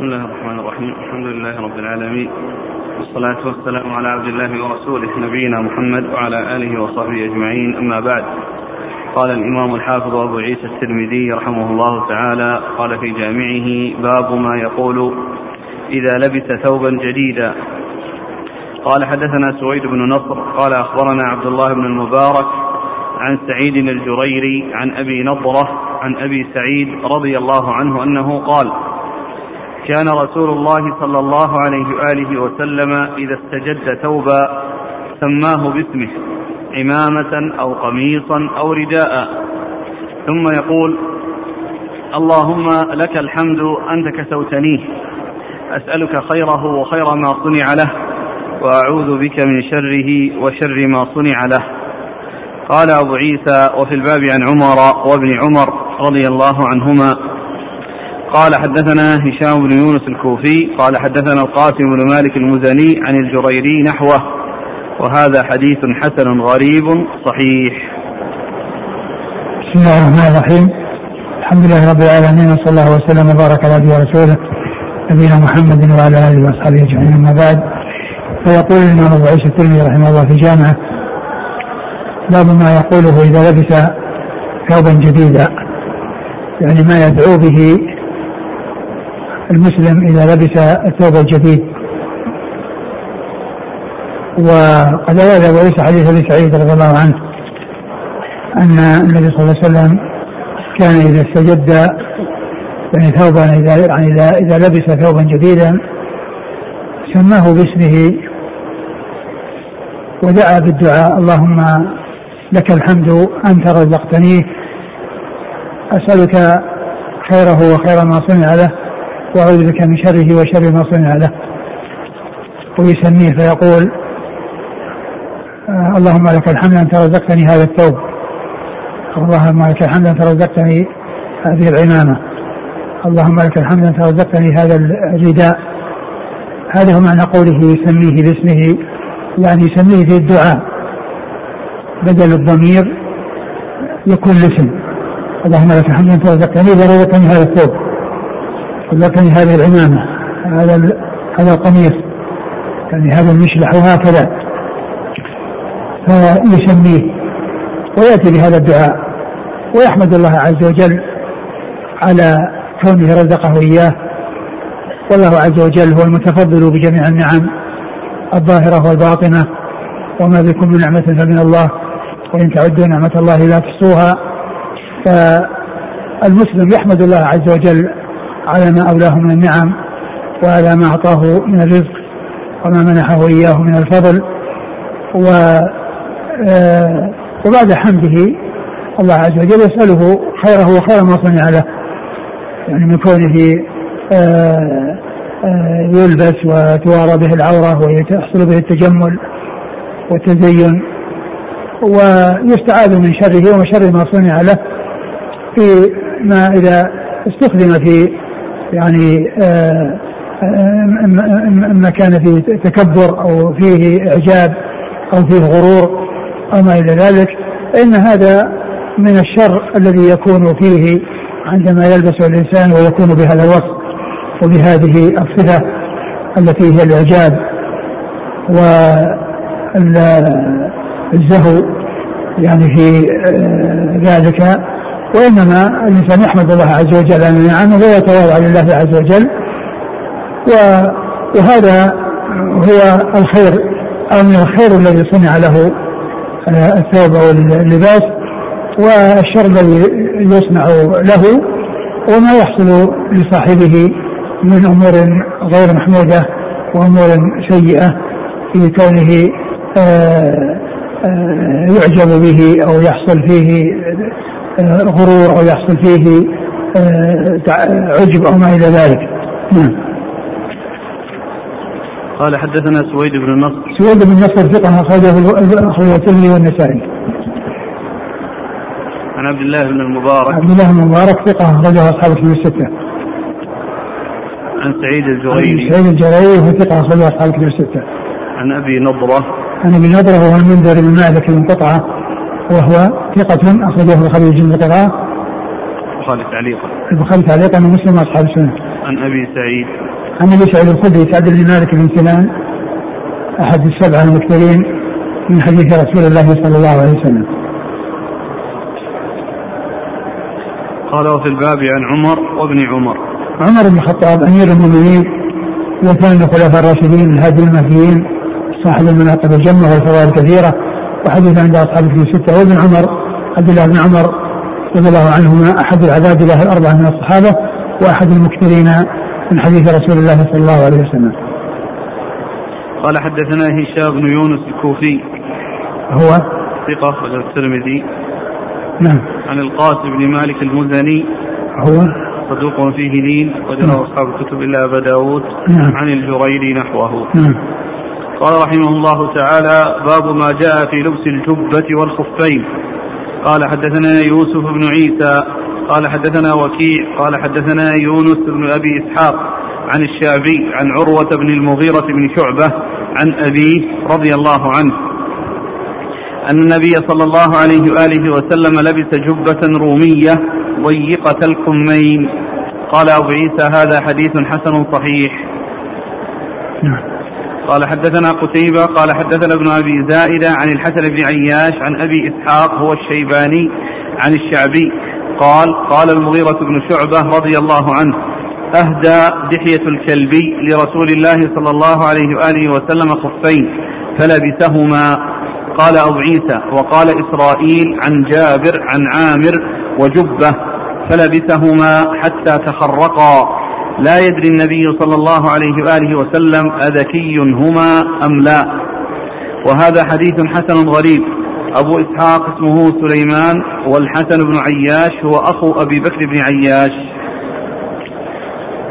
بسم الله الرحمن الرحيم. الحمد لله رب العالمين. والصلاة والسلام على عبد الله ورسوله نبينا محمد وعلى آله وصحبه أجمعين. أما بعد قال الإمام الحافظ أبو عيسى الترمذي رحمه الله تعالى قال في جامعه باب ما يقول إذا لبس ثوبا جديدا. قال حدثنا سويد بن نصر قال أخبرنا عبد الله بن المبارك عن سعيد الجريري عن أبي نضرة عن أبي سعيد رضي الله عنه أنه قال كان رسول الله صلى الله عليه وآله وسلم إذا استجد ثوبا سماه باسمه عمامة أو قميصا أو رداء. ثم يقول اللهم لك الحمد أنت كسوتنيه أسألك خيره وخير ما صنع له وأعوذ بك من شره وشر ما صنع له. قال أبو عيسى وفي الباب عن عمر وابن عمر رضي الله عنهما قال حدثنا هشام بن يونس الكوفي قال حدثنا القاسم بن مالك المزني عن الجريري نحوه وهذا حديث حسن غريب صحيح. بسم الله الرحمن الرحيم. الحمد لله رب العالمين وصلى الله وسلم وبارك على عبده ورسوله نبينا محمد وعلى آله وأصحابه أجمعين أما بعد. فيقول الإمام أبو عيسى الترمذي رحمه الله في جامعه باب ما يقوله إذا لبس ثوبا جديدا. يعني ما يدعو به المسلم إذا لبس الثوب الجديد. وقد ورد عيسى حديث أبي سعيد رضي الله عنه أن النبي صلى الله عليه وسلم كان إذا استجد يعني ثوبا إذا يعني إذا لبس ثوبا جديدا سماه باسمه ودعا بالدعاء. اللهم لك الحمد أنت رزقتنيه أسألك خيره وخير ما صنع له. وأعوذ بك من شره وشر ما صنع له. ويسميه فيقول آه اللهم لك الحمد أنت رزقتني هذا الثوب. اللهم لك الحمد أنت رزقتني هذه العمامة. اللهم لك الحمد أنت رزقتني هذا الرداء. هذا هو معنى قوله يسميه باسمه يعني يسميه في الدعاء. بدل الضمير يكون الاسم. اللهم لك الحمد أنت رزقتني ورزقتني هذا الثوب. رزقتني هذه العمامة هذا هذا القميص يعني هذا المشلح وهكذا. فيسميه ويأتي بهذا الدعاء ويحمد الله عز وجل على كونه رزقه إياه. والله عز وجل هو المتفضل بجميع النعم الظاهرة والباطنة. وما بكم من نعمة فمن الله وإن تعدوا نعمة الله لا تحصوها. فالمسلم يحمد الله عز وجل على ما أولاه من النعم وعلى ما أعطاه من الرزق وما منحه إياه من الفضل. و آه، وبعد حمده الله عز وجل يسأله خيره وخير ما صنع له. يعني من كونه آه، آه، يلبس وتوارى به العورة ويحصل به التجمل والتزين ويستعاذ من شره وشر ما صنع له في ما إذا استخدم في يعني آه، آه، ما كان فيه تكبر أو فيه إعجاب أو فيه غرور أو ما إلى ذلك فإن هذا من الشر الذي يكون فيه عندما يلبسه الإنسان ويكون بهذا الوصف وبهذه الصفة التي هي الإعجاب والزهو يعني في آه، ذلك. وإنما الإنسان يحمد الله عز وجل على نعمه ويتواضع لله عز وجل. وهذا هو الخير أو من الخير الذي صنع له آه، الثوب أو اللباس والشر الذي يصنع له وما يحصل لصاحبه من أمور غير محمودة وأمور سيئة في كونه آه، آه، يعجب به أو يحصل فيه غرور أو يحصل فيه آه، عجب أو ما إلى ذلك. نعم. قال حدثنا سويد بن النصر سويد بن النصر ثقة أخرجه أخرجه الترمذي والنسائي. عن عبد الله بن المبارك. عبد الله بن المبارك ثقة أخرجه أصحاب الكتب الستة. عن سعيد الجريري. سعيد الجريري وهو ثقة أخرجه أصحاب الكتب الستة. عن أبي نضرة. عن أبي نضرة وهو المنذر بن مالك بن قطعة. وهو ثقة أخرجه البخاري جل قراءة البخاري تعليقا. البخاري تعليقا ومسلم وأصحاب السنة. عن أبي سعيد. عن أبي سعيد الخدري سعد بن مالك بن سنان أحد السبعة المكثرين من حديث رسول الله صلى الله عليه وسلم. قال وفي الباب عن عمر وابن عمر. عمر بن الخطاب أمير المؤمنين وثاني الخلفاء الراشدين الهادي المهديين صاحب المناقب الجمة والفضائل الكثيرة. وحديث عند أصحاب في سته وابن عمر عبد الله بن عمر رضي الله عنهما أحد العباد الله الأربعة من الصحابة وأحد المكثرين من حديث رسول الله صلى الله عليه وسلم. قال حدثنا هشام بن يونس الكوفي. هو؟ ثقة وجه الترمذي. نعم. عن القاسم بن مالك المزني. هو؟ صدوق فيه لين وجرى أصحاب الكتب إلا أبا داود. نعم. عن الجريري نحوه. نعم. قال رحمه الله تعالى باب ما جاء في لبس الجبة والخفين. قال حدثنا يوسف بن عيسى. قال حدثنا وكيع. قال حدثنا يونس بن أبي إسحاق عن الشعبي عن عروة بن المغيرة بن شعبة عن أبيه رضي الله عنه أن النبي صلى الله عليه وآله وسلم لبس جبة رومية ضيقة الكمين. قال أبو عيسى هذا حديث حسن صحيح. نعم. قال حدثنا قتيبة قال حدثنا ابن أبي زائدة عن الحسن بن عياش عن أبي إسحاق هو الشيباني عن الشعبي قال قال المغيرة بن شعبة رضي الله عنه أهدى دحية الكلبي لرسول الله صلى الله عليه وآله وسلم خفين فلبسهما قال أبو عيسى وقال إسرائيل عن جابر عن عامر وجبة فلبسهما حتى تخرقا لا يدري النبي صلى الله عليه وآله وسلم أذكي هما أم لا. وهذا حديث حسن غريب. أبو إسحاق اسمه سليمان والحسن بن عياش هو أخو أبي بكر بن عياش.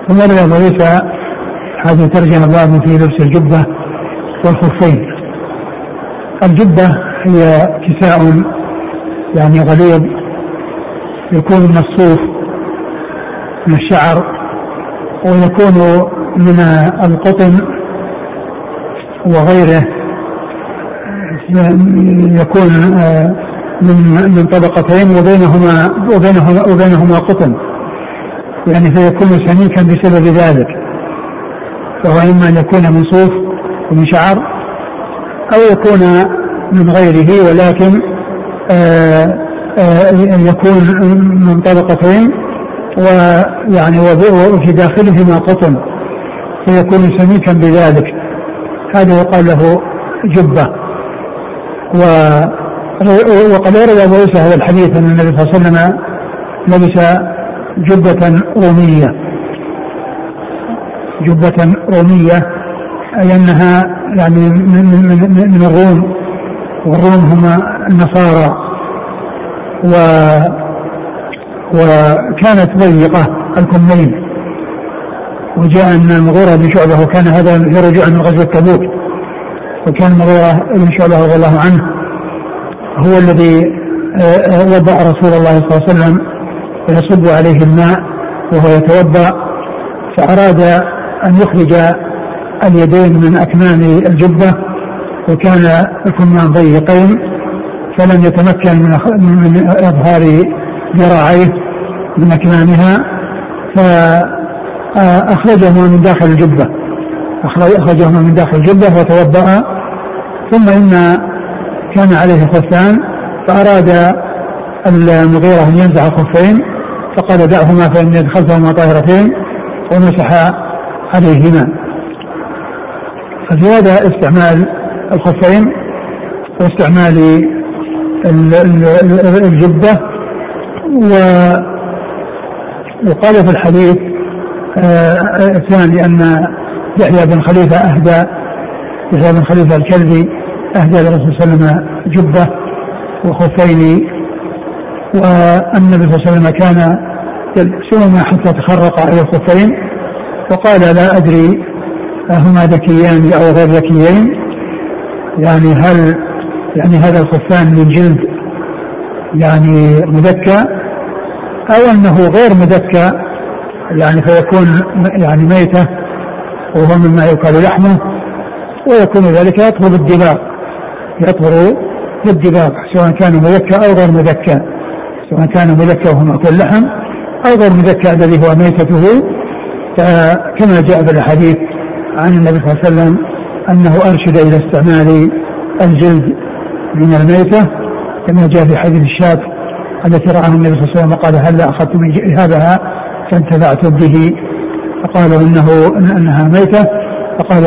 ثم أبو عيسى هذه ترجمة باب في لبس الجبة والخفين. الجبة هي كساء يعني غليظ يكون من الصوف من الشعر ويكون من القطن وغيره. يكون من من طبقتين وبينهما وبينهما وبينهما قطن. يعني فيكون سميكا بسبب ذلك. فهو إما أن يكون من صوف ومن شعر أو يكون من غيره ولكن آآ آآ يكون من طبقتين ويعني وفي داخلهما قطن فيكون سميكا بذلك. هذا يقال له جبة. و وقد ورد أبو عيسى هذا الحديث أن النبي صلى الله عليه وسلم لبس جبة رومية. جبة رومية أي أنها يعني من, من, من الروم والروم هم النصارى. و وكانت ضيقة الكمين. وجاء أن المغيرة بن شعبة وكان هذا في رجوع من غزوة تبوك. وكان المغيرة بن شعبة رضي الله عنه هو الذي وضع رسول الله صلى الله عليه وسلم ويصب عليه الماء وهو يتوضأ فأراد أن يخرج اليدين من أكمام الجبة. وكان الكمان ضيقين فلم يتمكن من من إظهار ذراعيه. من أكمامها فأخرجهما من داخل الجبة. أخرجهما من داخل الجبة وتوضا ثم إن كان عليه خفان فأراد المغيرة أن ينزع الخفين فقال دعهما فإن أدخلتهما طاهرتين ومسح عليهما. ففي هذا استعمال الخفين واستعمال الجبة و وقال في الحديث الثاني أن يحيى بن خليفة أهدى يحيى بن خليفة الكلبي أهدى للرسول صلى الله عليه وسلم جبة وخفين والنبي صلى الله عليه وسلم كان يلبسهما حتى تخرق على الخفين وقال لا أدري أهما ذكيان أو غير ذكيين؟ يعني هل يعني هذا الخفان من جلد يعني مذكى؟ أو أنه غير مذكى يعني فيكون يعني ميتة وهو مما يؤكل لحمه ويكون ذلك يطهر الدباغ يطهر بالدباغ سواء كان مذكى أو غير مذكى سواء كان مذكى وهو مأكل لحم أو غير مذكى الذي هو ميتته. كما جاء في الأحاديث عن النبي صلى الله عليه وسلم أنه أرشد إلى استعمال الجلد من الميتة كما جاء في حديث الشاة التي رآها النبي صلى الله عليه وسلم وقال هل أخذت من إهابها فانتفعتم به. فقالوا إنه إنها ميتة. فقال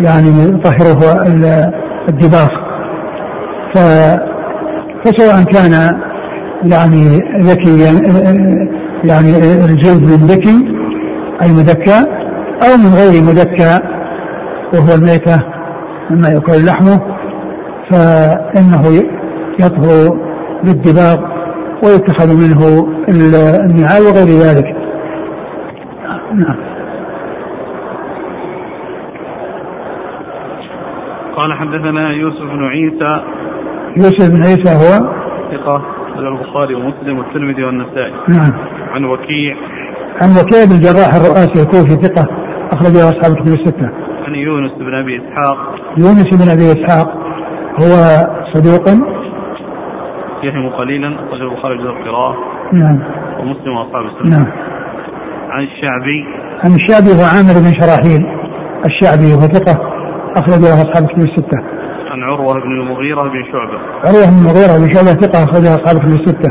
يعني طهره الدباغ. فسواء كان يعني ذكي يعني الجلد من ذكي اي مذكى أو من غير مذكى وهو الميتة مما يكون لحمه فإنه يطهر بالدباغ ويتخذ منه النعال وغير ذلك. نعم. قال حدثنا يوسف بن عيسى. يوسف بن عيسى هو؟ ثقة البخاري ومسلم والترمذي والنسائي. نعم. عن وكيع. عن وكيع بن الجراح الرؤاسي الكوفي ثقة أخرجه أصحاب الكتب الستة. عن يونس بن أبي إسحاق. يونس بن أبي إسحاق هو صدوق يهم قليلا أخرج البخاري جزء القراءة نعم ومسلم وأصحاب السنة نعم عن الشعبي عن الشعبي هو عامر بن شراحيل الشعبي هو ثقة أخرجه أصحاب الكتب الستة. عن عروة بن المغيرة بن شعبة. عروة بن المغيرة بن شعبة ثقة أخرجه أصحاب الكتب الستة.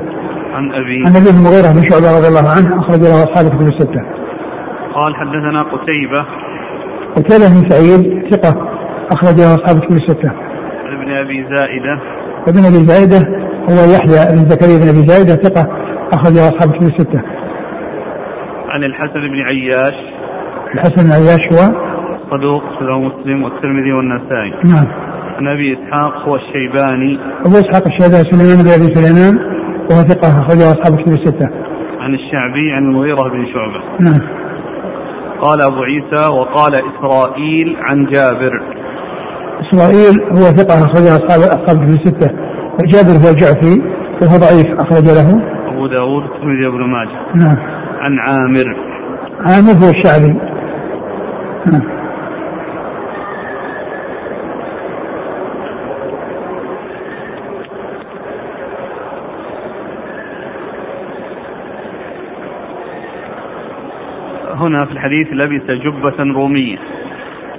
عن أبي عن أبي المغيرة بن شعبة رضي الله عنه أخرجه أصحاب الكتب الستة. قال حدثنا قتيبة. قتيبة بن سعيد ثقة أخرجه أصحاب الكتب الستة. عن ابن أبي زائدة. ابن أبي زائدة هو يحيى بن زكريا بن أبي زائدة ثقة أخرجه أصحاب الكتب الستة. عن الحسن بن عياش. الحسن بن عياش هو؟ صدوق رواه مسلم والترمذي والنسائي. نعم. عن أبي إسحاق هو الشيباني. أبو إسحاق الشيباني سليمان بن أبي سليمان وهو ثقة أخرجه أصحاب الكتب الستة. عن الشعبي عن المغيرة بن شعبة. نعم. قال أبو عيسى وقال إسرائيل عن جابر. إسرائيل هو ثقة أخرجه أصحاب أصحاب الكتب الستة. وجابر هو الجعفي وهو ضعيف أخرج له. أبو داود الترمذي وابن ماجه. نعم. عن عامر. عامر هو الشعبي. نعم. هنا في الحديث لبس جبة رومية.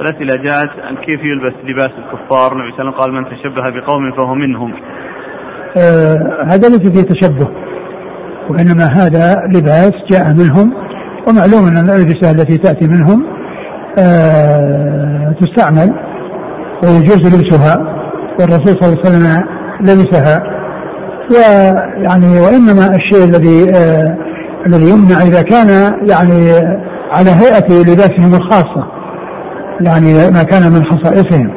الأسئلة جاءت عن كيف يلبس لباس الكفار؟ النبي صلى الله عليه وسلم قال من تشبه بقوم فهو منهم. هذا ليس فيه تشبه وإنما هذا لباس جاء منهم ومعلوم أن الألبسة التي تأتي منهم آه تستعمل ويجوز لبسها والرسول صلى الله عليه وسلم لبسها. ويعني وإنما الشيء الذي آه الذي يمنع إذا كان يعني على هيئة لباسهم الخاصة يعني ما كان من خصائصهم.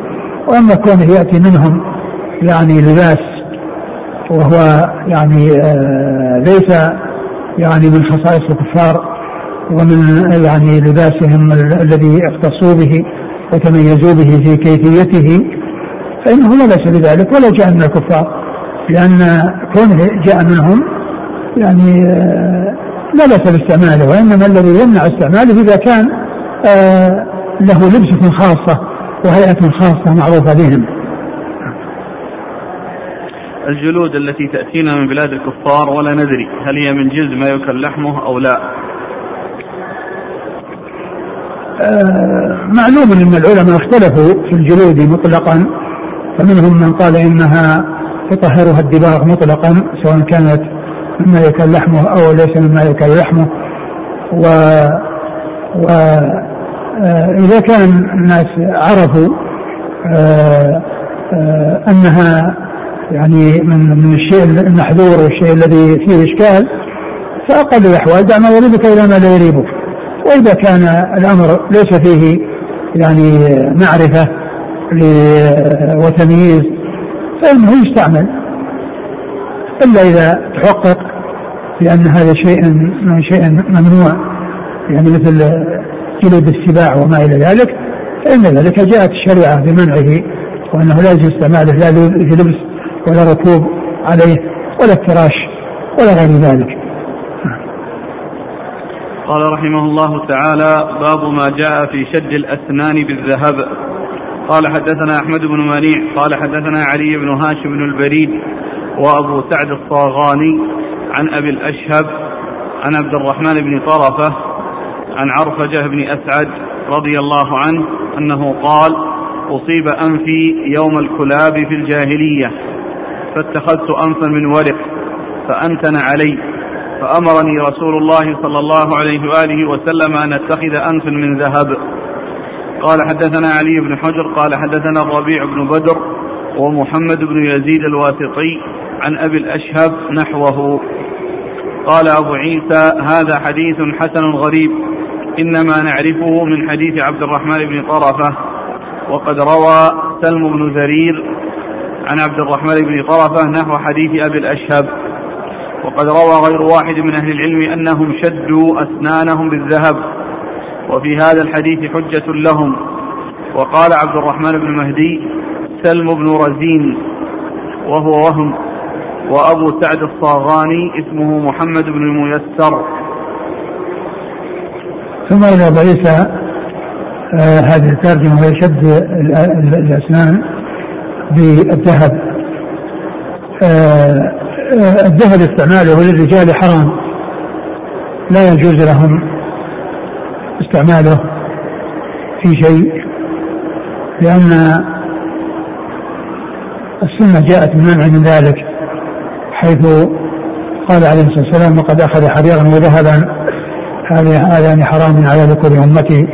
وأما كونه يأتي منهم يعني لباس وهو يعني آه ليس يعني من خصائص الكفار ومن يعني لباسهم الذي اختصوا به وتميزوا به في كيفيته فإنه لا بأس بذلك ولا جاء من الكفار لأن كونه جاء منهم يعني آه لا بأس باستعماله وإنما الذي يمنع استعماله إذا كان آه له لبسة خاصة وهيئة خاصة معروفة بهم. الجلود التي تأتينا من بلاد الكفار ولا ندري هل هي من جلد ما يكل لحمه أو لا. آه معلوم أن العلماء اختلفوا في الجلود مطلقا فمنهم من قال إنها تطهرها الدباغ مطلقا سواء كانت مما يكل لحمه أو ليس مما يكل لحمه و وإذا كان الناس عرفوا آه آه أنها يعني من من الشيء المحذور والشيء الذي فيه إشكال فأقل الأحوال دع ما يريبك إلى ما لا يريبك. وإذا كان الأمر ليس فيه يعني معرفة وتمييز فإنه يستعمل. إلا إذا تحقق بأن هذا شيء من شيء ممنوع يعني مثل جلود السباع وما إلى ذلك فإن ذلك جاءت الشريعة بمنعه وأنه لا يجوز استعماله لا لبس ولا ركوب عليه ولا افتراش ولا غير ذلك. قال رحمه الله تعالى باب ما جاء في شد الأسنان بالذهب. قال حدثنا أحمد بن منيع قال حدثنا علي بن هاشم بن البريد وأبو سعد الصاغاني عن أبي الأشهب عن عبد الرحمن بن طرفة عن عرفجة بن أسعد رضي الله عنه أنه قال أصيب أنفي يوم الكلاب في الجاهلية. فاتخذت أنفا من ورق فأنتن علي فأمرني رسول الله صلى الله عليه وآله وسلم أن أتخذ أنف من ذهب. قال حدثنا علي بن حجر قال حدثنا الربيع بن بدر ومحمد بن يزيد الواسطي عن أبي الأشهب نحوه. قال أبو عيسى هذا حديث حسن غريب إنما نعرفه من حديث عبد الرحمن بن طرفة وقد روى سلم بن زرير عن عبد الرحمن بن طرفة نحو حديث أبي الأشهب. وقد روى غير واحد من أهل العلم أنهم شدوا أسنانهم بالذهب. وفي هذا الحديث حجة لهم. وقال عبد الرحمن بن مهدي سلم بن رزين وهو وهم. وأبو سعد الصاغاني اسمه محمد بن الميسر. ثم أبو عيسى آه هذه الترجمة وهي شد الأسنان بالذهب. آه آه الذهب استعماله للرجال حرام. لا يجوز لهم استعماله في شيء لأن السنة جاءت بمنع من ذلك حيث قال عليه الصلاة والسلام وقد أخذ حريرا وذهبا هذان حرام على ذكور أمتي.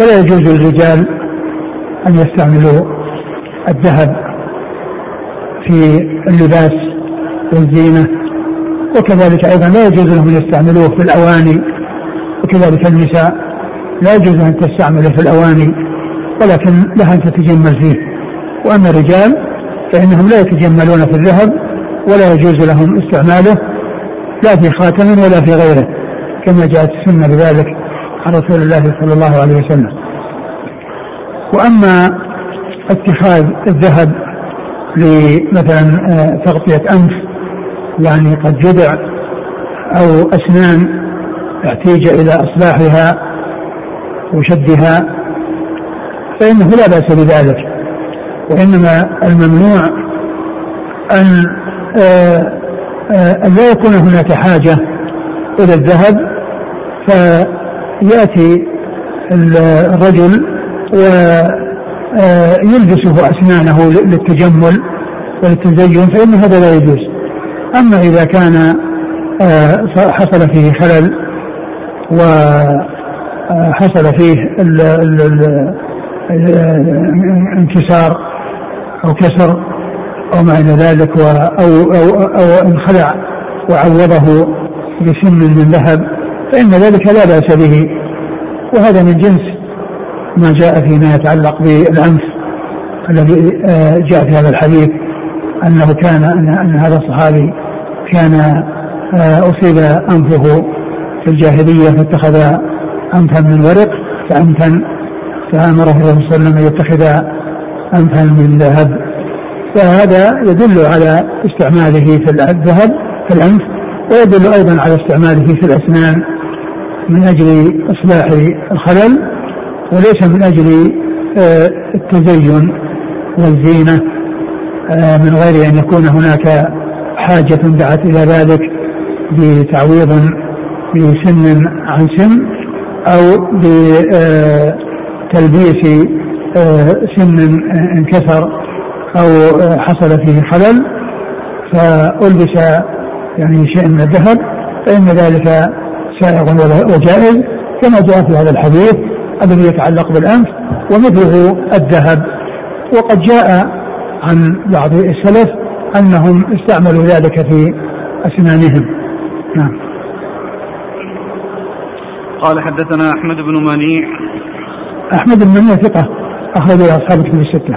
ولا يجوز للرجال أن يستعملوا الذهب في اللباس والزينة وكذلك أيضا لا يجوز لهم أن يستعملوه في الأواني وكذلك النساء لا يجوز أن تستعمله في الأواني ولكن لها أن تتجمل فيه. وأما الرجال فإنهم لا يتجملون في الذهب ولا يجوز لهم استعماله لا في خاتم ولا في غيره كما جاءت السنة بذلك عن رسول الله صلى الله عليه وسلم. وأما اتخاذ الذهب لمثلا آه، تغطية أنف يعني قد جدع أو أسنان احتيج إلى إصلاحها وشدها فإنه لا بأس بذلك. وإنما الممنوع أن آه، آه، أن لا يكون هناك حاجة إلى الذهب. فيأتي الرجل ويلبسه آه، أسنانه للتجمل وللتزين فإن هذا لا يجوز. أما إذا كان حصل فيه خلل وحصل فيه انكسار أو كسر أو ما إلى ذلك أو, أو, أو انخلع وعوضه بسن من ذهب فإن ذلك لا بأس به. وهذا من جنس ما جاء فيما يتعلق بالأنف الذي آه، جاء في هذا الحديث أنه كان أن هذا الصحابي كان آه، أصيب أنفه في الجاهلية فاتخذ أنفا من ورق فأنفا فأمره الرسول صلى الله عليه وسلم أن يتخذ أنفا من ذهب. فهذا يدل على استعماله في الذهب في الأنف ويدل أيضا على استعماله في الأسنان من أجل إصلاح الخلل. وليس من أجل آه، التزين والزينة آه، من غير أن يكون هناك حاجة دعت إلى ذلك بتعويض بسن عن سن أو بتلبيس آه، سن انكسر أو حصل فيه خلل فألبس يعني شيء من الذهب فإن ذلك سائغ وجائز كما جاء في هذا الحديث. الذي يتعلق بالأنف ومثله الذهب. وقد جاء عن بعض السلف أنهم استعملوا ذلك في أسنانهم. نعم. قال حدثنا أحمد بن منيع. أحمد بن منيع ثقة أخرج أصحاب كتب الستة.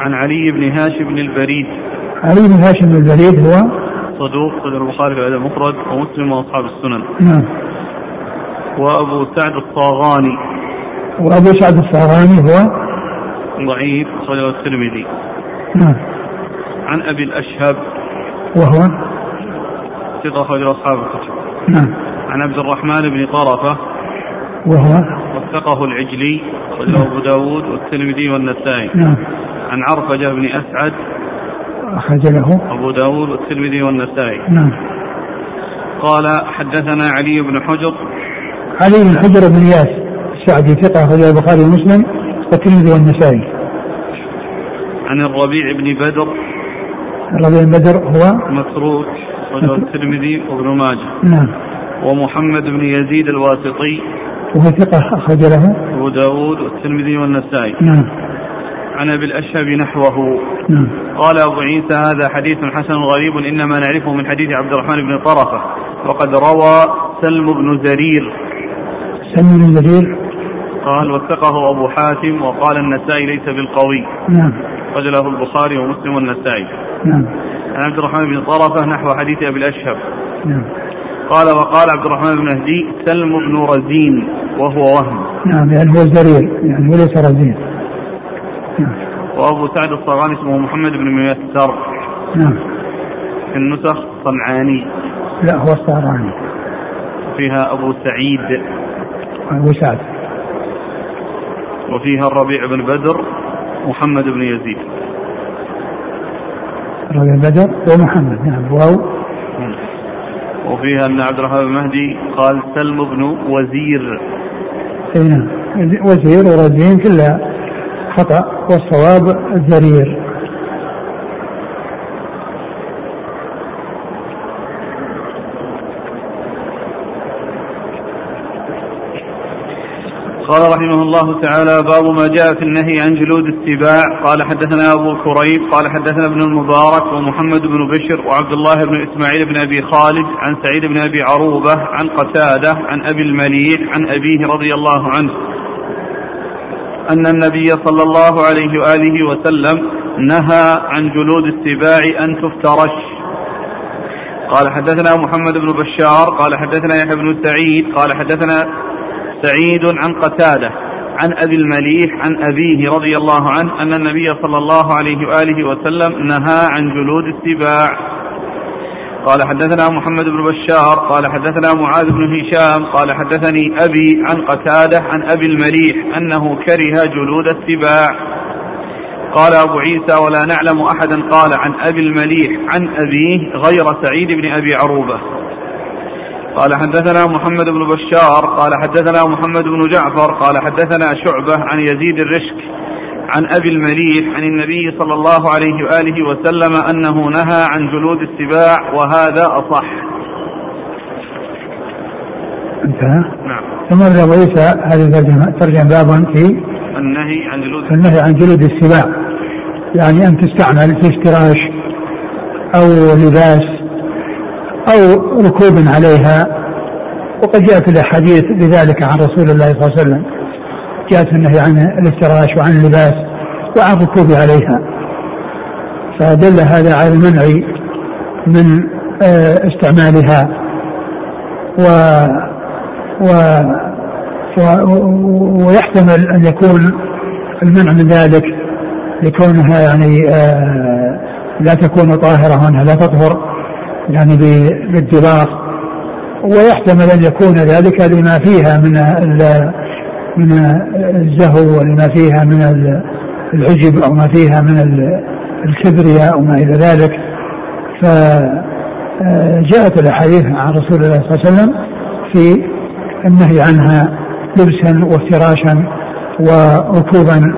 عن علي بن هاشم بن البريد. علي بن هاشم بن البريد هو؟ صدوق صدر البخاري في الأدب المفرد ومسلم وأصحاب السنن. نعم. وأبو سعد الصاغاني وأبو سعد الصاغاني هو؟ ضعيف صدر الترمذي. نعم. عن أبي الأشهب. وهو؟ ثقة خرج أصحاب الكتب. نعم. عن عبد الرحمن بن طرفة. وهو؟ وثقه العجلي وله أبو داود والترمذي والنسائي. نعم. عن عرفجة بن أسعد. أخرج له أبو داود والترمذي والنسائي. نعم. قال حدثنا علي بن حجر. علي بن حجر بن اياس السعدي ثقة أخرجه البخاري ومسلم والترمذي والنسائي. عن الربيع بن بدر. الربيع بن بدر هو؟ متروك وله الترمذي وابن ماجه. نعم. ومحمد بن يزيد الواسطي. وهو ثقة أخرج له؟ أبو داود والترمذي والنسائي. نعم. عن أبي الأشهب نحوه. نعم. قال أبو عيسى هذا حديث حسن غريب إنما نعرفه من حديث عبد الرحمن بن طرفة. وقد روى سلم بن زرير. سلم بن زرير. قال وثقه أبو حاتم وقال النسائي ليس بالقوي. نعم. رجله البخاري ومسلم والنسائي. نعم. عن عبد الرحمن بن طرفة نحو حديث أبي الأشهب. نعم. قال وقال عبد الرحمن بن مهدي سلم بن رزين وهو وهم. نعم يعني هو زرير يعني وليس رزين. نعم. وأبو سعد الصغاني اسمه محمد بن ميسر. نعم. في النسخ صنعاني. لا هو الصهراني فيها أبو سعيد. أبو سعد. وفيها الربيع بن بدر محمد بن يزيد. ربيع بدر ومحمد نعم واو. وفيها أن عبد الرحمن بن مهدي قال سلم بن وزير. أي نعم وزير ورزين كلها خطأ والصواب الزرير. قال رحمه الله تعالى باب ما جاء في النهي عن جلود السباع قال حدثنا أبو كريب. قال حدثنا ابن المبارك ومحمد بن بشر وعبد الله بن إسماعيل بن أبي خالد عن سعيد بن أبي عروبة عن قتادة عن أبي المليح عن أبيه رضي الله عنه أن النبي صلى الله عليه وآله وسلم نهى عن جلود السباع أن تفترش. قال حدثنا محمد بن بشار. قال حدثنا يحيى بن سعيد. قال حدثنا سعيد عن قتادة عن أبي المليح عن أبيه رضي الله عنه أن النبي صلى الله عليه وآله وسلم نهى عن جلود السباع. قال حدثنا محمد بن بشار قال حدثنا معاذ بن هشام قال حدثني أبي عن قتادة عن أبي المليح أنه كره جلود السباع. قال أبو عيسى ولا نعلم أحدا قال عن أبي المليح عن أبيه غير سعيد بن أبي عروبة. قال حدثنا محمد بن بشار قال حدثنا محمد بن جعفر قال حدثنا شعبة عن يزيد الرشك عن أبي المليح عن النبي صلى الله عليه وآله وسلم أنه نهى عن جلود السباع وهذا أصح. انتهى نعم. ثم أبو عيسى هذه ترجم ترجم بابا في النهي عن جلود النهي عن جلود السباع. يعني أن تستعمل في افتراش أو لباس أو ركوب عليها وقد جاءت الأحاديث بذلك عن رسول الله صلى الله عليه وسلم. جاءت النهي عن الافتراش وعن اللباس وعن الركوب عليها. فدل هذا على المنع من آه، استعمالها. و و ويحتمل أن يكون المنع من ذلك لكونها يعني آه، لا تكون طاهرة وأنها لا تطهر. يعني بالدباغ ويحتمل أن يكون ذلك لما فيها من من الزهو ولما فيها من العجب أو ما فيها من الكبرياء أو ما إلى ذلك. فجاءت الأحاديث عن رسول الله صلى الله عليه وسلم في النهي عنها لبسا وافتراشا وركوبا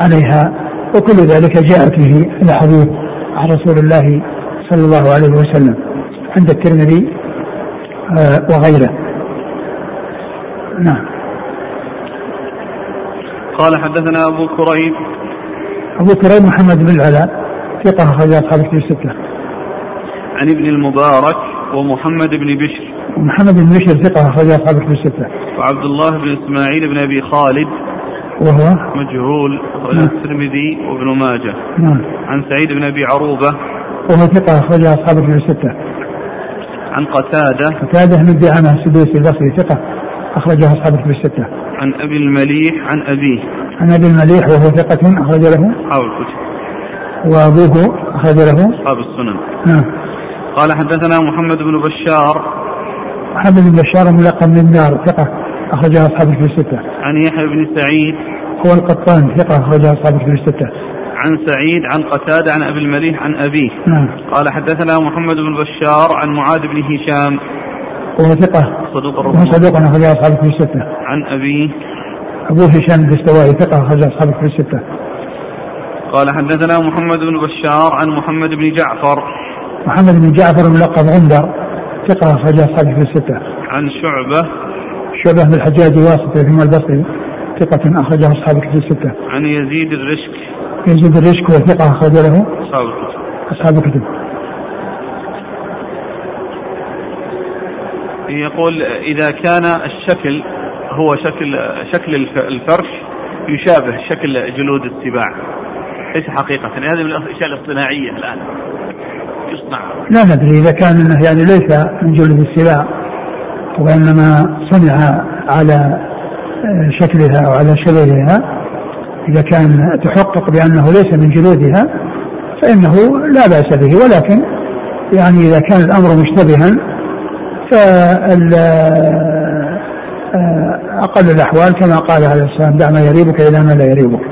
عليها وكل ذلك جاءت به الأحاديث عن رسول الله صلى الله عليه وسلم عند الترمذي آه، وغيره. نعم. قال حدثنا أبو كريب أبو كريب محمد بن العلاء ثقة أخرج أصحاب الكتب الستة. عن ابن المبارك ومحمد بن بشر. ومحمد بن بشر ثقة أخرج أصحاب الكتب الستة. وعبد الله بن إسماعيل بن أبي خالد. وهو؟ مجهول نعم. الترمذي وابن ماجه. نعم. عن سعيد بن أبي عروبة. وهو ثقة أخرج أصحاب الكتب الستة. عن قتادة قتادة بن دعامة السدوسي البصري ثقة أخرجه أصحاب الكتب الستة. عن أبي المليح عن أبيه. عن أبي المليح وهو ثقة أخرج له أصحاب الكتب. وأبوه أخرج له أصحاب السنن. نعم. قال حدثنا محمد بن بشار محمد بن بشار ملقب من النار ثقة أخرجه أصحاب الكتب الستة. عن يحيى بن سعيد هو القطان ثقة أخرجه أصحاب الكتب الستة. عن سعيد عن قتادة عن أبي المليح عن أبيه. نعم. قال حدثنا محمد بن بشار عن معاذ بن هشام. وهو ثقة. صدوق الرحمة صدوق أخرج أصحاب الكتب الستة. عن أبيه. أبو هشام الدستوائي ثقة أخرج أصحاب الكتب الستة. قال حدثنا محمد بن بشار عن محمد بن جعفر. محمد بن جعفر الملقب غندر ثقة أخرج أصحاب الكتب الستة. عن شعبة. شعبة بن الحجاج واسطة ثم البصري ثقة أخرجه أصحاب الكتب الستة. عن يزيد الرشك. يزيد الرشك وثقة أخرج له. أصحاب الكتب. أصحاب الكتب. يقول إذا كان الشكل هو شكل شكل الف- الفرش يشابه شكل جلود السباع ليس حقيقة. هذه من الأشياء الاصطناعية الآن. يصنع. لا ندري إذا كان أنه يعني ليس من جلد السباع وإنما صنع على آه، شكلها أو على شبهها. إذا كان تحقق بأنه ليس من جلودها فإنه لا بأس به. ولكن يعني إذا كان الأمر مشتبها فال آه، أقل الأحوال كما قال عليه والسلام دع ما يريبك إلى ما لا يريبك.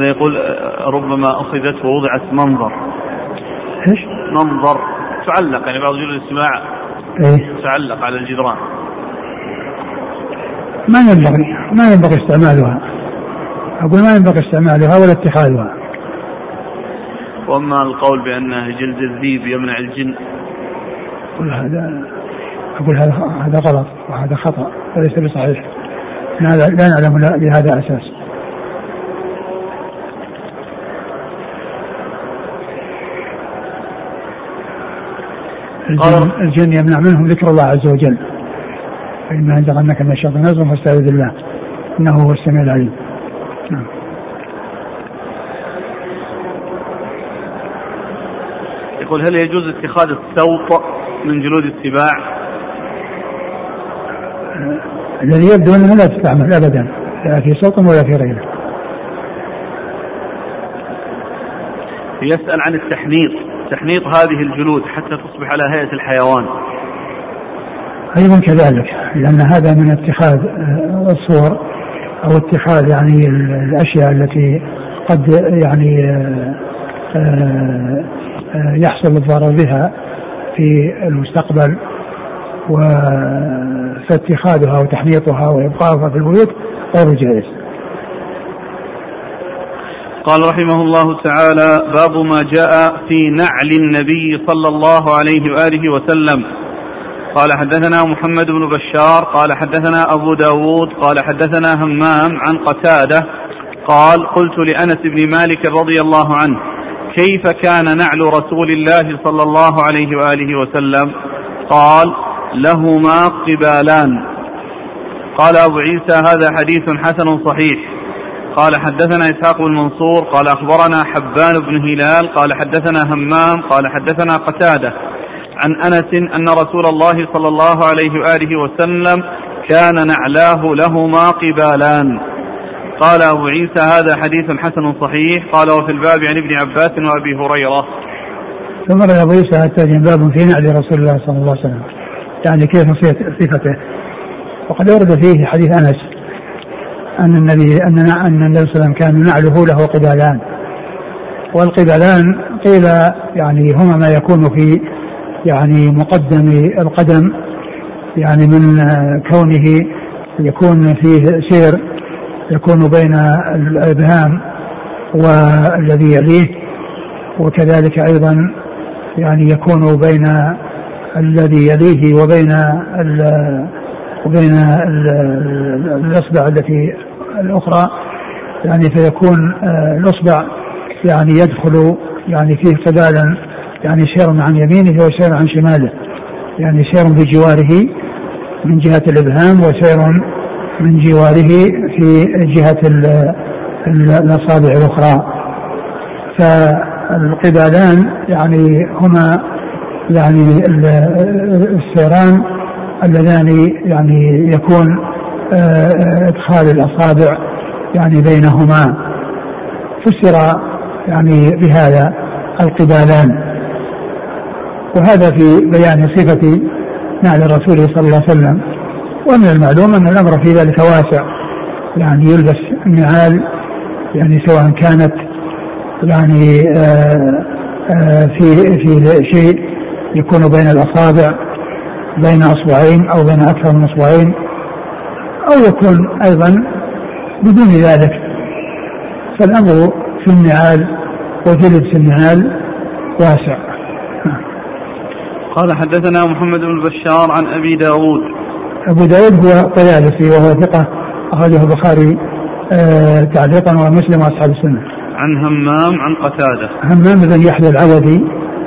هذا يقول؟ ربما أخذت ووضعت منظر. إيش؟ منظر. تعلق يعني بعض جلود السباع إيه. تعلق على الجدران. ما ينبغي ما ينبغي استعمالها. أقول ما ينبغي استعمالها ولا اتخاذها. وأما القول بأنه جلد الذيب يمنع الجن. أقول هذا أقول هذا هذا غلط وهذا خطأ وليس بصحيح. لا, لا نعلم بهذا أساس الجن, قال- الجن يمنع منهم ذكر الله عز وجل. فإما ينزغنك من الشيطان نزغ فاستعذ بالله. إنه هو السميع العليم. نعم. يقول هل يجوز اتخاذ السوط من جلود السباع الذي يبدو أنه لا تستعمل ابدا لا في صوت ولا في غيره يسأل عن التحنيط. تحنيط هذه الجلود حتى تصبح على هيئة الحيوان أيضا كذلك لأن هذا من اتخاذ آه، الصور أو اتخاذ يعني ال- الأشياء التي قد يعني آه، آه، يحصل الضرر بها في المستقبل فاتخاذها وتحنيطها وابقائها في البيوت غير جائز. قال رحمه الله تعالى باب ما جاء في نعل النبي صلى الله عليه وآله وسلم. قال حدثنا محمد بن بشار قال حدثنا أبو داود قال حدثنا همام عن قتادة قال قلت لأنس بن مالك رضي الله عنه كيف كان نعل رسول الله صلى الله عليه وآله وسلم؟ قال لهما قبالان. قال أبو عيسى هذا حديث حسن صحيح. قال حدثنا إسحاق بن منصور قال أخبرنا حبان بن هلال قال حدثنا همام قال حدثنا قتادة. عن أنس أن رسول الله صلى الله عليه وآله وسلم كان نعلاه لهما قبالان. قال أبو عيسى هذا حديث حسن صحيح. قال وفي الباب عن ابن عباس وأبي هريرة. ثم ابو عيسى التاجم باب في نعل رسول الله صلى الله عليه وسلم. يعني كيف صفته. وقد ورد فيه حديث أنس. أن النبي أن أن النبي صلى الله عليه وسلم كان نعله له قبالان. والقبالان قيل يعني هما ما يكون في يعني مقدم القدم يعني من كونه يكون فيه سير يكون بين الإبهام والذي يليه وكذلك أيضا يعني يكون بين الذي يليه وبين ال وبين ال الأصبع التي الأخرى يعني فيكون آه، الأصبع يعني يدخل يعني فيه قبالا يعني سير عن يمينه وسير عن شماله يعني سير بجواره من جهة الإبهام وسير من جواره في جهة ال- ال- الأصابع الأخرى. فالقبالان يعني هما يعني ال- السيران اللذان يعني يكون إدخال الأصابع يعني بينهما. فسر يعني بهذا القبالان. وهذا في بيان صفة نعل الرسول صلى الله عليه وسلم. ومن المعلوم أن الأمر في ذلك واسع. يعني يلبس النعال يعني سواء كانت يعني آه، آه، في في شيء يكون بين الأصابع بين أصبعين أو بين أكثر من أصبعين. أو يكون أيضا بدون ذلك. فالأمر في النعال وفي لبس النعال واسع. قال حدثنا محمد بن بشار عن أبي داود. أبو داود هو طيالسي وهو ثقة أخرجه البخاري آه تعليقا ومسلم وأصحاب السنة. عن همام عن قتادة. همام بن يحيى العودي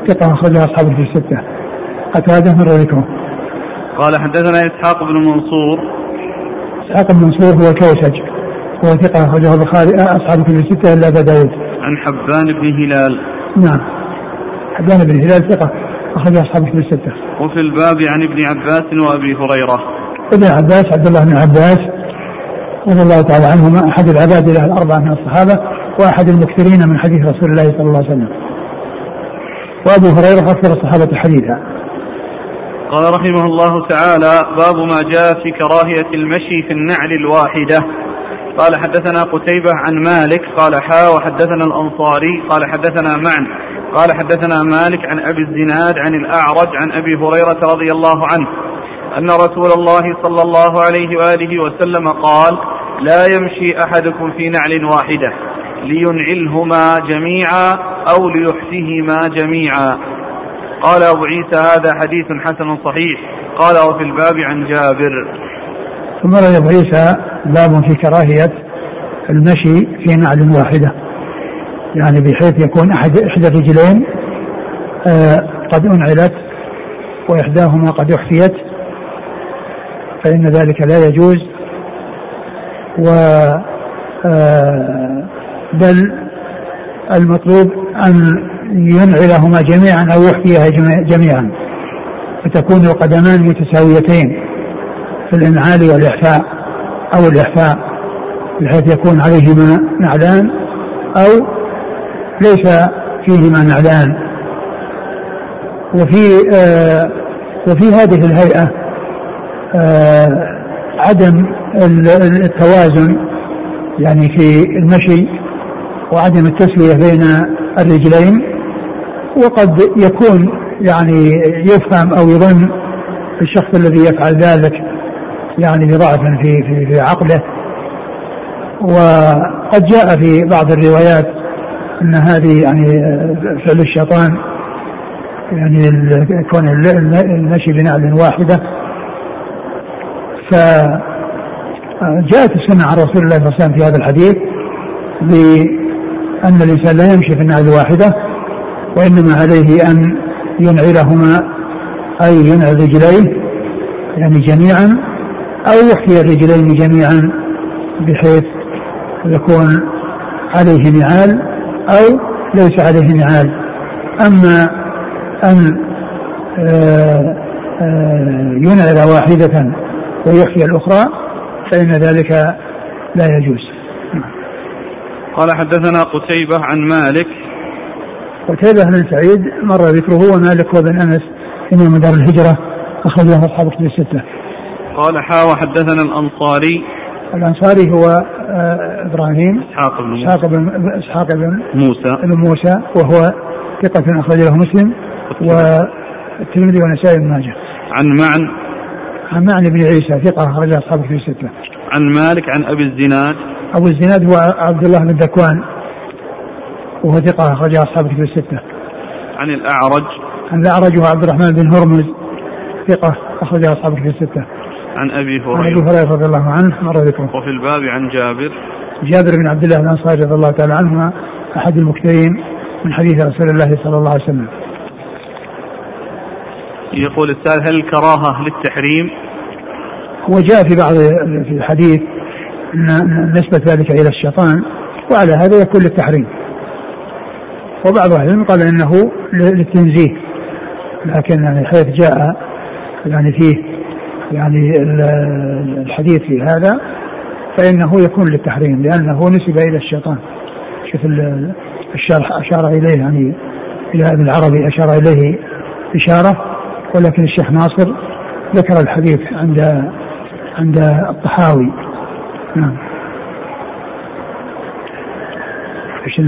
ثقة أخرجه أصحاب في الستة. قتادة من ذكره قال حدثنا إسحاق بن منصور إسحاق بن منصور هو كوسج هو ثقة أخرجه البخاري. آه، أصحاب في الستة إلا أبا داود. عن حبان بن هلال. نعم. حبان بن هلال ثقة أخرج أصحاب في الستة. وفي الباب عن ابن عباس وأبي هريرة. ابن عباس عبد الله بن عباس رضي الله تعالى عنهما أحد العباد له الأربعة من الصحابة وأحد المكثرين من حديث رسول الله صلى الله عليه وسلم. وأبو هريرة أكثر الصحابة حديثا. قال رحمه الله تعالى باب ما جاء في كراهية المشي في النعل الواحدة. قال حدثنا قتيبة عن مالك قال حا وحدثنا الأنصاري قال حدثنا معن قال حدثنا مالك عن أبي الزناد عن الأعرج عن أبي هريرة رضي الله عنه أن رسول الله صلى الله عليه وآله وسلم قال لا يمشي أحدكم في نعل واحدة لينعلهما جميعا أو ليحسهما جميعا. قال أبو عيسى هذا حديث حسن صحيح. قال وفي الباب عن جابر. ثم رد أبو عيسى باب في كراهية المشي في نعل واحدة. يعني بحيث يكون أحد إحدى الرجلين آه قد أنعلت وإحداهما قد أحفيت فإن ذلك لا يجوز. و آه بل المطلوب أن ينعلهما جميعا أو يحفيها جميعا. فتكون القدمان متساويتين في الإنعال والإحفاء أو الإحفاء بحيث يكون عليهما نعلان أو ليس فيهما نعلان. وفي آه وفي هذه الهيئة آه عدم التوازن يعني في المشي وعدم التسوية بين الرجلين وقد يكون يعني يفهم أو يظن الشخص الذي يفعل ذلك يعني بضعف في في في عقله. وقد جاء في بعض الروايات أن هذه يعني فعل الشيطان يعني كون المشي بنعل واحدة. فجاءت السنة عن رسول الله صلى الله عليه وسلم في هذا الحديث بأن الإنسان لا يمشي في النعل الواحده وإنما عليه أن ينعلهما أي ينعل رجليه يعني جميعا أو يحيي الرجلين جميعا بحيث يكون عليه نعال أو ليس عليه نعال. أما أن آه، آه، ينعل واحدة ويحيي الأخرى فإن ذلك لا يجوز. قال حدثنا قتيبة عن مالك قتيبة بن سعيد مر ذكره ومالك هو بن أنس إمام دار الهجرة أخرج له أصحاب كتب الستة. قال حا وحدثنا الأنصاري. الأنصاري هو آه، إبراهيم إسحاق بن موسى. إسحاق بن إسحاق بن موسى. بن موسى وهو ثقة أخرج له مسلم والترمذي والنسائي بن ماجه. عن معن. عن معن بن عيسى ثقة أخرج أصحابه في الستة. عن مالك عن أبي الزناد. أبو الزناد هو عبد الله بن ذكوان وهو ثقة أخرج أصحابه في الستة. عن الأعرج عن الأعرج هو عبد الرحمن بن هرمز ثقة أخرج أصحابه في الستة. عن أبي هريره عن أبي هريرة رضي الله عنه مر ذكره وفي الباب عن جابر جابر بن عبد الله الأنصاري رضي الله تعالى عنهما أحد المكثرين من حديث رسول الله صلى الله عليه وسلم. يقول السائل هل الكراهة للتحريم؟ هو جاء في بعض في الحديث أن نسبة ذلك إلى الشيطان وعلى هذا يكون للتحريم. وبعض أهل العلم قال إنه للتنزيه. لكن يعني حيث جاء يعني فيه يعني الحديث في هذا فإنه يكون للتحريم لأنه نسب إلى الشيطان. شوف الشرح أشار إليه يعني إلى ابن العربي أشار إليه إشارة ولكن الشيخ ناصر ذكر الحديث عند عند الطحاوي. نعم. إيش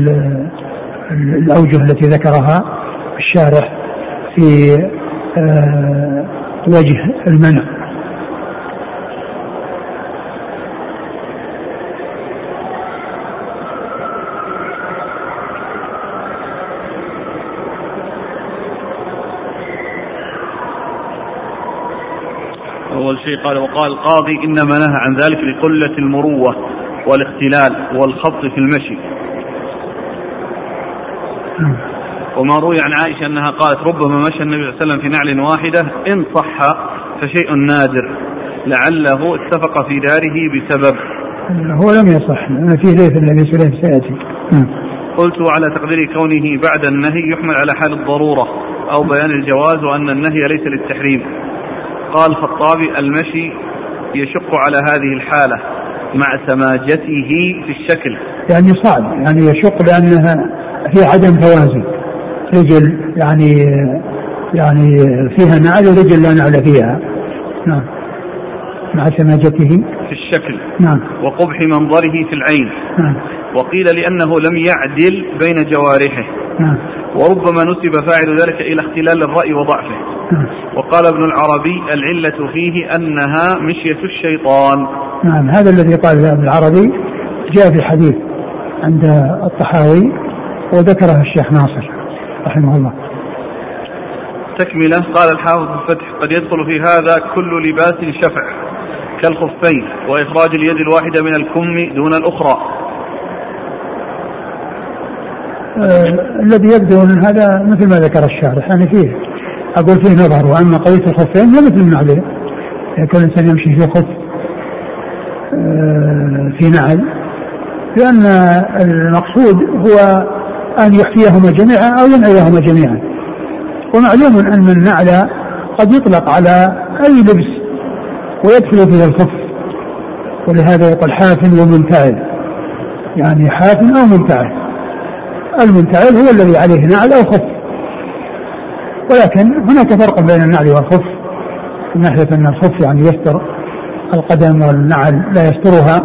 الأوجه التي ذكرها الشارح في آه، وجه المنع. أول شيء قال وقال القاضي إنما نهى عن ذلك لقلة المروة والاختلال والخط في المشي. وما روي عن عائشة أنها قالت ربما مشى النبي صلى الله عليه وسلم في نعل واحدة إن صح فشيء نادر لعله اتفق في داره بسبب. هو لم يصح لأن فيه ليس الذي سليم سيأتي. قلت على تقدير كونه بعد النهي يحمل على حال الضرورة أو بيان الجواز وأن النهي ليس للتحريم. قال الخطابي المشي يشق على هذه الحالة مع سماجته في الشكل. يعني صعب يعني يشق لأنها في عدم توازن. رجل يعني يعني فيها نعل ورجل لا نعل فيها. نعم. مع سماجته في الشكل. نعم. وقبح منظره في العين. نعم. وقيل لأنه لم يعدل بين جوارحه. نعم. وربما نسب فاعل ذلك إلى اختلال الرأي وضعفه. نعم. وقال ابن العربي العلة فيه أنها مشية الشيطان. نعم. هذا الذي قال ابن العربي جاء في حديث عند الطحاوي وذكره الشيخ ناصر. رحمه الله. تكملة قال الحافظ في الفتح قد يدخل في هذا كل لباس شفع كالخفين وإخراج اليد الواحدة من الكم دون الأخرى. آه الذي يبدو من هذا مثل ما ذكر الشارح يعني فيه أقول فيه نظر وأما قضيه الخفين هي مثل النعلين يكون الإنسان يمشي في خف آه في نعل لأن المقصود هو أن يحفيهما جميعا أو ينعيهما جميعا. ومعلوم أن النعل قد يطلق على أي لبس ويدخل فيه الخف. ولهذا يقول حاف ومنتعل يعني حاف أو منتعل المنتعل هو الذي عليه نعل أو خف. ولكن هناك فرق بين النعل والخف. من ناحية أن الخف يعني يستر القدم والنعل لا يسترها.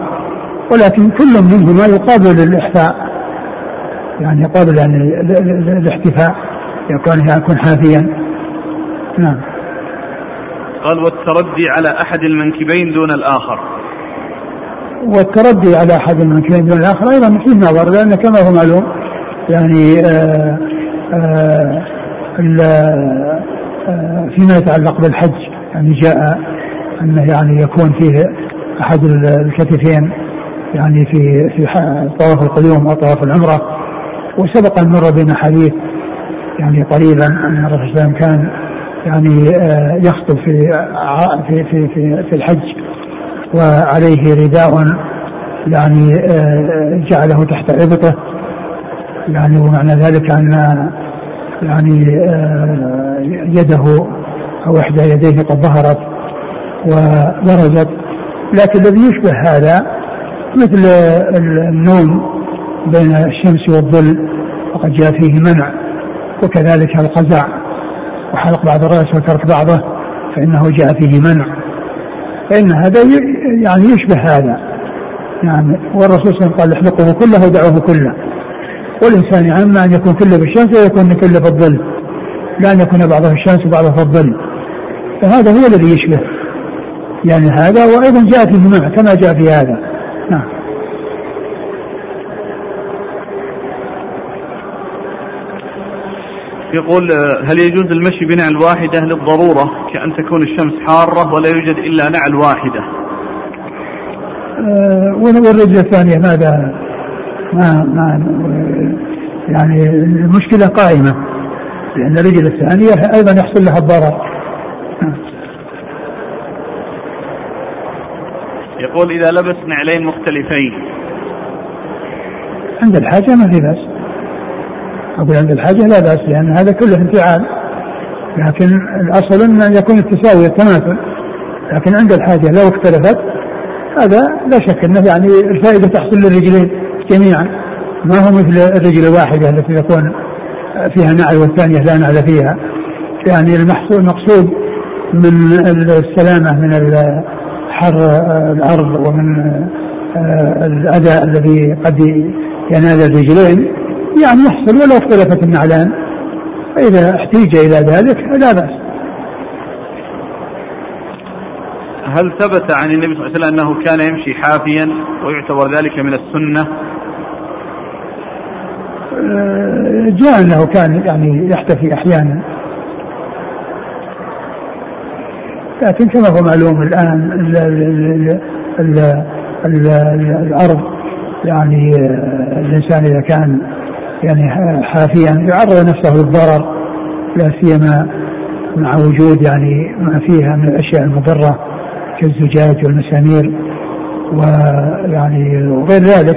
ولكن كل منهما يقابل الإحفاء. يعني يقابل يعني الاحتفاء يكون يكون حافيا. نعم. قال والتردي على أحد المنكبين دون الآخر. والتردي على أحد المنكبين دون الآخر أيضا فيه نظر لأن كما هو معلوم يعني آآ آآ فيما يتعلق بالحج يعني جاء أنه يعني يكون فيه أحد الكتفين يعني في في طواف القدوم أو طواف العمرة. وسبق أن مر بنا حديث يعني قريبا ان الرسول صلى الله عليه وسلم كان يعني يخطب في في في في, في الحج وعليه رداء يعني جعله تحت ابطه يعني ومعنى ذلك أن يعني يده أو إحدى يديه قد ظهرت وبرزت لكن الذي يشبه هذا مثل النوم بين الشمس والظل وقد جاء فيه منع وكذلك القزع. وحلق بعض الرأس وترك بعضه فإنه جاء فيه منع. فإن هذا يعني يشبه هذا. يعني والرسول صلى الله عليه وسلم قال احلقه كله ودعوه كله. والإنسان اما أن يكون كله بالشمس ويكون كله بالظل لا أن يكون بعضه في الشمس وبعضه في الظل. فهذا هو الذي يشبه. يعني هذا وأيضا جاء فيه منع كما جاء في هذا. نعم. يقول هل يجوز المشي بنعل واحدة للضرورة كأن تكون الشمس حارة ولا يوجد إلا نعل واحدة؟ أه والرجل الثانية ماذا ما ما يعني المشكلة قائمة لأن الرجل الثانية أيضا يحصل لها الضرر. يقول إذا لبس نعلين مختلفين. عند الحاجة ما في بأس. أقول عند الحاجة لا بأس لأن هذا كله انفعال. لكن الأصل أن يكون التساوي التماثل لكن عند الحاجة لو اختلفت هذا لا شك أنه يعني الفائدة تحصل للرجلين جميعا. ما هو مثل الرجل الواحدة التي تكون فيها نعل والثانية لا نعل فيها. يعني المقصود من السلامة من حر الأرض ومن آه، الأذى الذي قد ينال الرجلين يعني يحصل ولو اختلفت النعلان. فإذا احتيج إلى ذلك لا بأس. هل ثبت عن النبي صلى الله عليه وسلم أنه كان يمشي حافيا ويعتبر ذلك من السنة؟ آه، جاء أنه كان يعني يحتفي أحيانا. لكن كما هو معلوم الآن ال ال ال ال الأرض يعني آه، الإنسان إذا كان يعني حافيا يعرض نفسه للضرر لا سيما مع وجود يعني ما فيها من الأشياء المضرة كالزجاج والمسامير ويعني وغير ذلك.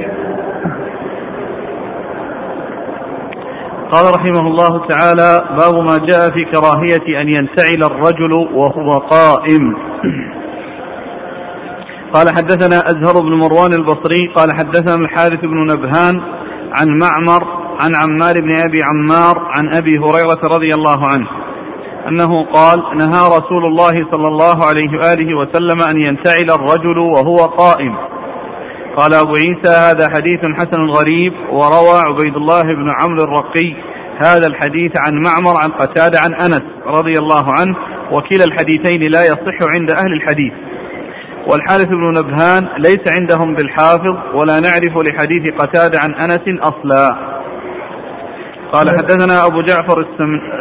قال رحمه الله تعالى باب ما جاء في كراهية أن ينتعل الرجل وهو قائم. قال حدثنا أزهر بن مروان البصري قال حدثنا الحارث بن نبهان عن معمر عن عمار بن أبي عمار عن أبي هريرة رضي الله عنه أنه قال نهى رسول الله صلى الله عليه وآله وسلم أن ينتعل الرجل وهو قائم. قال أبو عيسى هذا حديث حسن غريب وروى عبيد الله بن عمرو الرقي هذا الحديث عن معمر عن قتادة عن أنس رضي الله عنه وكلا الحديثين لا يصح عند أهل الحديث. والحارث بن نبهان ليس عندهم بالحافظ ولا نعرف لحديث قتادة عن أنس أصلا. قال حدثنا أبو جعفر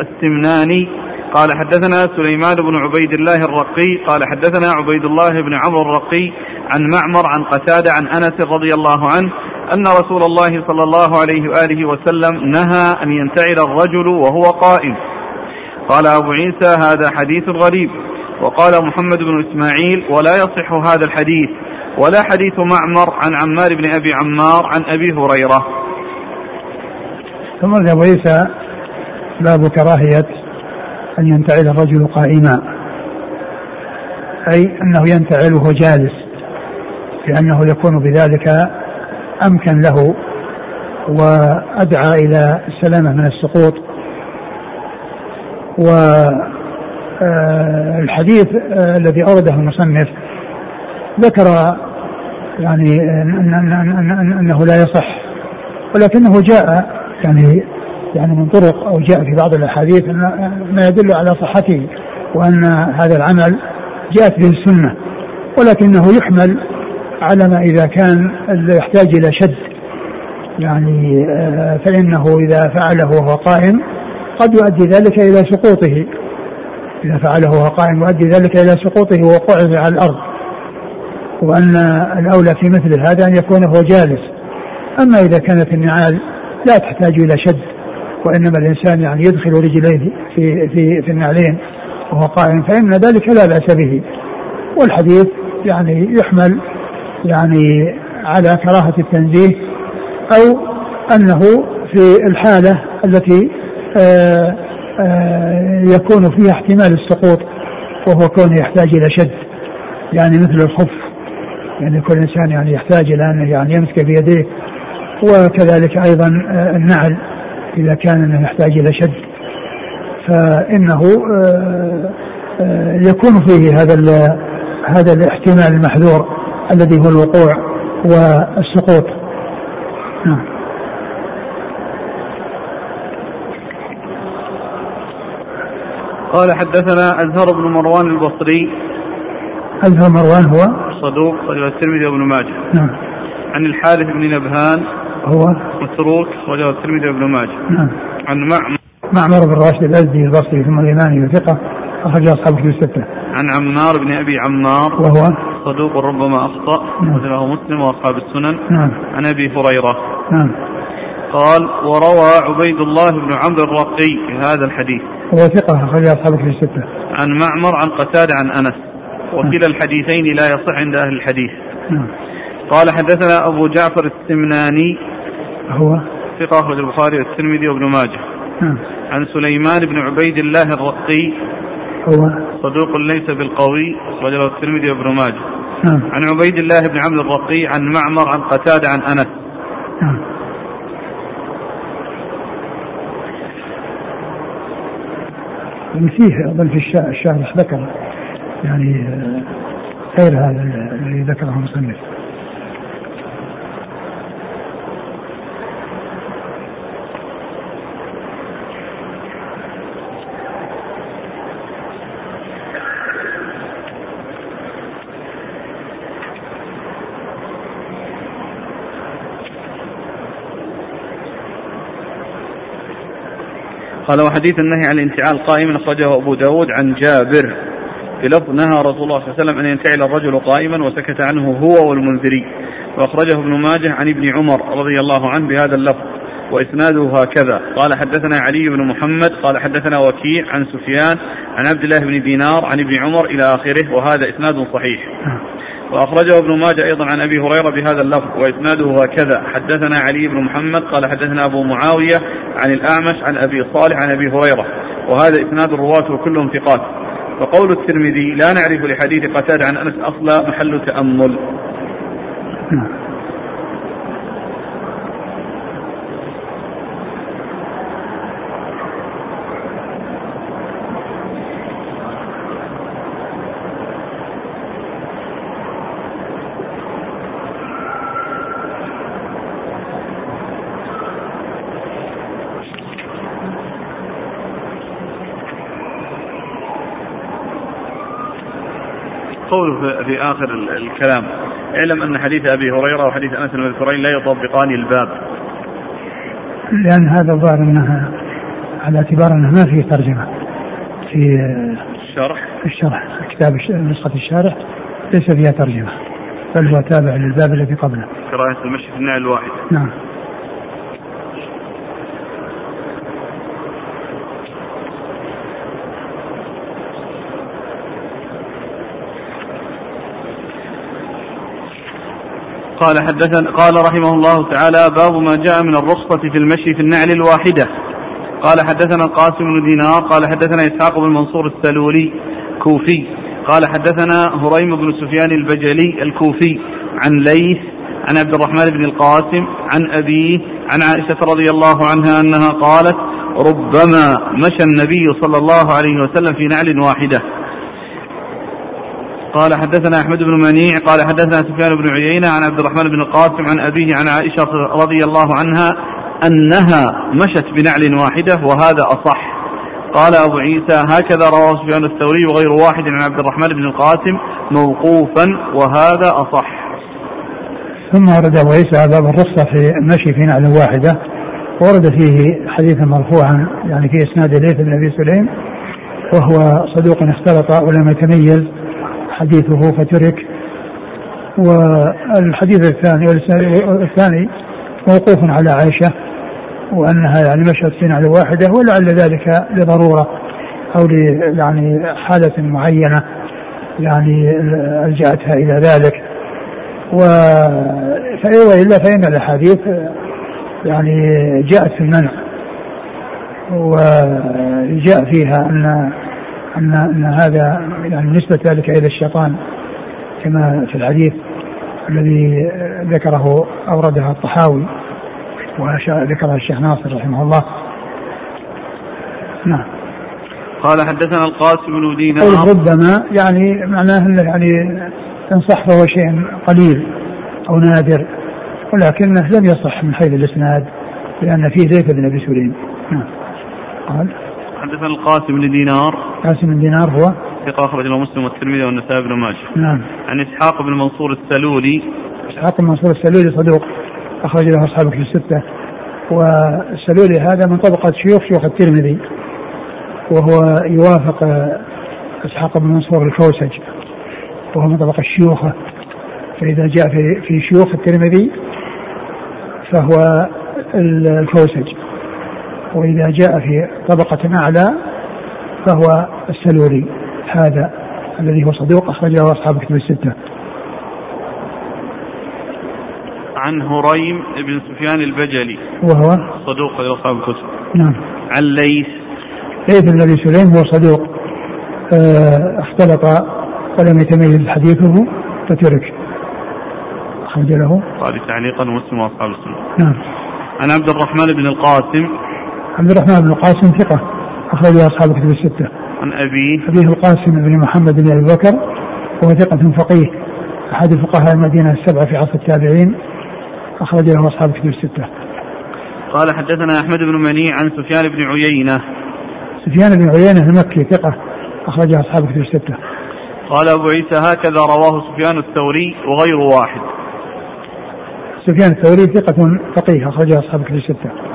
السمناني قال حدثنا سليمان بن عبيد الله الرقي قال حدثنا عبيد الله بن عمرو الرقي عن معمر عن قتادة عن أنس رضي الله عنه أن رسول الله صلى الله عليه وآله وسلم نهى أن ينتعل الرجل وهو قائم. قال أبو عيسى هذا حديث غريب. وقال محمد بن إسماعيل ولا يصح هذا الحديث. ولا حديث معمر عن عمار بن أبي عمار عن أبي هريرة. ثم أبو عيسى باب كراهية أن ينتعل الرجل قائما. أي أنه ينتعل وهو جالس لأنه يكون بذلك أمكن له وأدعى إلى السلامة من السقوط. والحديث آه، الذي أورده المصنف ذكر يعني أنه لا يصح ولكنه جاء يعني يعني من طرق أو جاء في بعض الأحاديث ما يدل على صحته وأن هذا العمل جاءت به السنة ولكنه يحمل على ما إذا كان يحتاج إلى شد. يعني آه، فإنه إذا فعله وهو قائم قد يؤدي ذلك إلى سقوطه. إذا فعله وهو قائم يؤدي ذلك إلى سقوطه ووقوعه على الأرض. وأن الأولى في مثل هذا أن يكون هو جالس. أما إذا كانت النعال لا تحتاج إلى شد وإنما الإنسان يعني يدخل رجليه في في في النعلين وهو قائم فإن ذلك لا بأس به. والحديث يعني يحمل يعني على كراهة التنزيه أو أنه في الحالة التي آآ آه، آآ آه، يكون فيها احتمال السقوط وهو كونه يحتاج إلى شد. يعني مثل الخف يعني كل إنسان يعني يحتاج إلى أن يعني يمسك بيديه وكذلك أيضا آه، النعل إذا كان يحتاج إلى شد. فإنه آه، آه، يكون فيه هذا هذا الاحتمال المحذور الذي هو الوقوع والسقوط. نعم. قال حدثنا أزهر بن مروان البصري. أزهر مروان هو؟ صدوق الترمذي وابن ماجه. نعم. عن الحارث بن نبهان هو مسروق وجه الترمذي وابن ماجه. نعم. عن معمر. معمر بن راشد الأزدي البصري ثم اليماني وثقه اخرج أصحاب كتب الستة. عن عمار بن أبي عمار. وهو؟ صدوق ربما أخطأ. نعم. مسلم وأصحاب السنن. نعم. عن أبي هريرة. نعم. قال وروى عبيد الله بن عمرو الرقي هذا الحديث. هو ثقة أخرج أصحاب كتب الستة. عن معمر عن قتادة عن أنس. وكلا نعم. الحديثين لا يصح عند أهل الحديث. نعم. قال حدثنا أبو جعفر السمناني. هو؟ ثقة أخرج البخاري والترمذي وابن ماجه. نعم. عن سليمان بن عبيد الله الرقي. هو؟ صدوق ليس بالقوي أخرجه الترمذي وابن ماجه. نعم. عن عبيد الله بن عبد الرقي عن معمر عن قتادة عن أنس. نعم. فيه أظن في الشارح ذكر. يعني غير هذا الذي ذكره المصنف. قال وحديث النهي عن الانتعال قائما أخرجه أبو داود عن جابر. في لفظ نهى رسول الله صلى الله عليه وسلم أن ينتعل الرجل قائما وسكت عنه هو والمنذري. وأخرجه ابن ماجه عن ابن عمر رضي الله عنه بهذا اللفظ وإسناده هكذا. قال حدثنا علي بن محمد قال حدثنا وكيع عن سفيان عن عبد الله بن دينار عن ابن عمر إلى آخره وهذا إسناد صحيح. وأخرجه ابن ماجه أيضا عن أبي هريرة بهذا اللفظ وإسناده هكذا حدثنا علي بن محمد قال حدثنا أبو معاوية عن الأعمش عن أبي صالح عن أبي هريرة وهذا إسناد الرواة وكلهم ثقات. وقول الترمذي لا نعرف لحديث قتادة عن أنس أصلا محل تأمل نعم قوله في آخر الكلام. اعلم أن حديث أبي هريرة وحديث أنس المذكورين لا يطبقان الباب. لأن هذا الظاهر أنها على اعتبار أنه ما فيه ترجمة. في الشرح؟ في الشرح كتاب نسخة الشارح ليس فيها ترجمة. بل هو تابع للباب الذي قبله. كراهة المشي في النعل الواحد. نعم. قال حدثنا قال رحمه الله تعالى باب ما جاء من الرخصة في المشي في النعل الواحدة. قال حدثنا القاسم بن دينار قال حدثنا إسحاق بن منصور السلولي كوفي. قال حدثنا هريم بن سفيان البجلي الكوفي عن ليث عن عبد الرحمن بن القاسم عن أبيه عن عائشة رضي الله عنها أنها قالت ربما مشى النبي صلى الله عليه وسلم في نعل واحدة. قال حدثنا أحمد بن منيع قال حدثنا سفيان بن عيينة عن عبد الرحمن بن القاسم عن أبيه عن عائشة رضي الله عنها أنها مشت بنعل واحدة وهذا أصح قال أبو عيسى هكذا رواه سفيان الثوري وغير واحد عن عبد الرحمن بن القاسم موقوفا وهذا أصح. ثم ورد أبو عيسى باب الرخصة في المشي في نعل واحدة ورد فيه حديثا مرفوعا يعني في إسناد ليث بن أبي سليم وهو صدوق اختلط ولم يتميز حديثه فترك. والحديث الثاني الثاني موقوف على عائشة وأنها يعني مشت في نعل واحدة ولعل ذلك لضرورة أو يعني حالة معينة يعني ألجأتها إلى ذلك. و وإلا فإن الأحاديث يعني جاءت في المنع وجاء فيها أن أن أن هذا يعني نسبة ذلك إلى الشيطان كما في الحديث الذي ذكره أوردها الطحاوي وذكرها الشيخ ناصر رحمه الله. نعم. قال حدثنا القاسم بن دينار. ربما يعني معناه أنه يعني إن صح فهو شيء قليل أو نادر ولكنه لم يصح من حيث الإسناد لأن فيه ليث بن أبي سليم. نعم. قال حدثنا القاسم بن دينار. قاسم بن دينار هو؟ ثقة أخرج له مسلم والترمذي والنسائي بن ماجه. نعم. عن إسحاق بن منصور السلولي. إسحاق بن منصور السلولي صدوق أخرج له أصحاب في الستة. والسلولي هذا من طبقة شيوخ شيوخ الترمذي وهو يوافق إسحاق بن منصور الكوسج وهو من طبقة الشيوخة فإذا جاء في في شيوخ الترمذي فهو الكوسج. وإذا جاء في طبقة أعلى فهو السلولي هذا الذي هو صدوق أخرجه أصحاب كتب الستة. عن هريم بن سفيان البجلي. وهو؟ صدوق أصحاب الكتب. نعم. عن ليث. ليث بن أبي سليم هو صدوق آه، اختلط ولم يتميز حديثه فترك. أخرج له. قال تعليقا مسلم وأصحاب السنة. نعم. عن عبد الرحمن بن القاسم. عبد الرحمن بن القاسم ثقة أخرجه أصحاب كتب الستة عن أبيه أبيه القاسم بن محمد بن أبي بكر وهو ثقة فقيه أحد فقهاء المدينة السبعة في عصر التابعين أخرج له أصحاب كتب الستة. قال حدثنا أحمد بن منيع عن سفيان بن عيينة. سفيان بن عيينة المكي ثقة أخرج أصحاب كتب الستة. قال أبو عيسى هكذا رواه سفيان الثوري وغير واحد. سفيان الثوري ثقة فقيه أخرج أصحاب كتب الستة.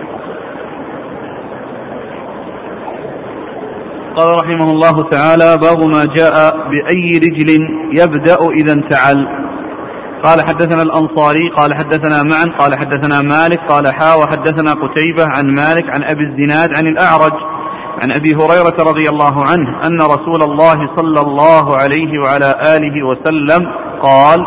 قال رحمه الله تعالى باب ما جاء بأي رجل يبدأ إذا انتعل. قال حدثنا الأنصاري قال حدثنا معا قال حدثنا مالك قال حا وحدثنا قتيبة عن مالك عن أبي الزناد عن الأعرج عن أبي هريرة رضي الله عنه أن رسول الله صلى الله عليه وعلى آله وسلم قال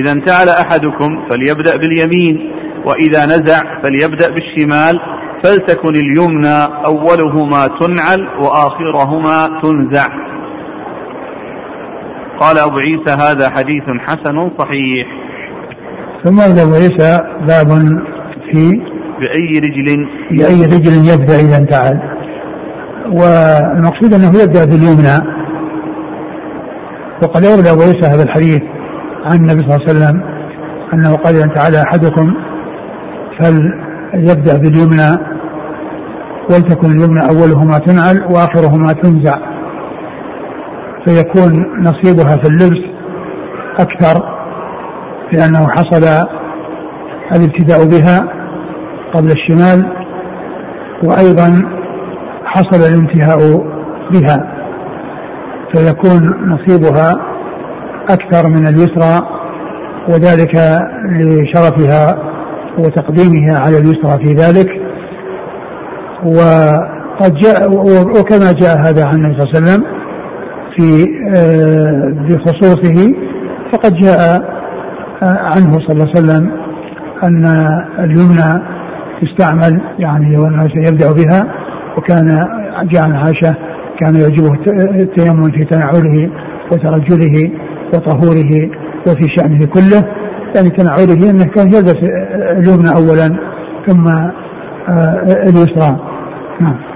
إذا انتعل أحدكم فليبدأ باليمين وإذا نزع فليبدأ بالشمال فلتكن اليمنى أولهما تنعل وآخرهما تنزع. قال أبو عيسى هذا حديث حسن صحيح. ثم أبو عيسى باب في بأي رجل؟ بأي رجل يبدأ إذا انتعل. والمقصود أنه يبدأ باليمنى وقد أورد أبو عيسى هذا الحديث عن النبي صلى الله عليه وسلم أنه قال إذا انتعل أحدكم فليبدأ باليمنى ولتكن اليمنى أولهما تنعل وآخرهما تنزع. فيكون نصيبها في اللبس أكثر لأنه حصل الابتداء بها قبل الشمال وأيضا حصل الانتهاء بها. فيكون نصيبها أكثر من اليسرى وذلك لشرفها وتقديمها على اليسرى في ذلك. وقد جاء وكما جاء هذا عن النبي صلى الله عليه وسلم في آه، بخصوصه فقد جاء آه، عنه صلى الله عليه وسلم أن اليمنى تستعمل يعني والناس يبدأ بها وكان جاء عن عائشة كان يعجبه التيمم في تنعله وترجله وطهوره وفي شأنه كله. يعني تنعله أنه كان يلبس اليمنى أولا ثم آه، اليسرى نعم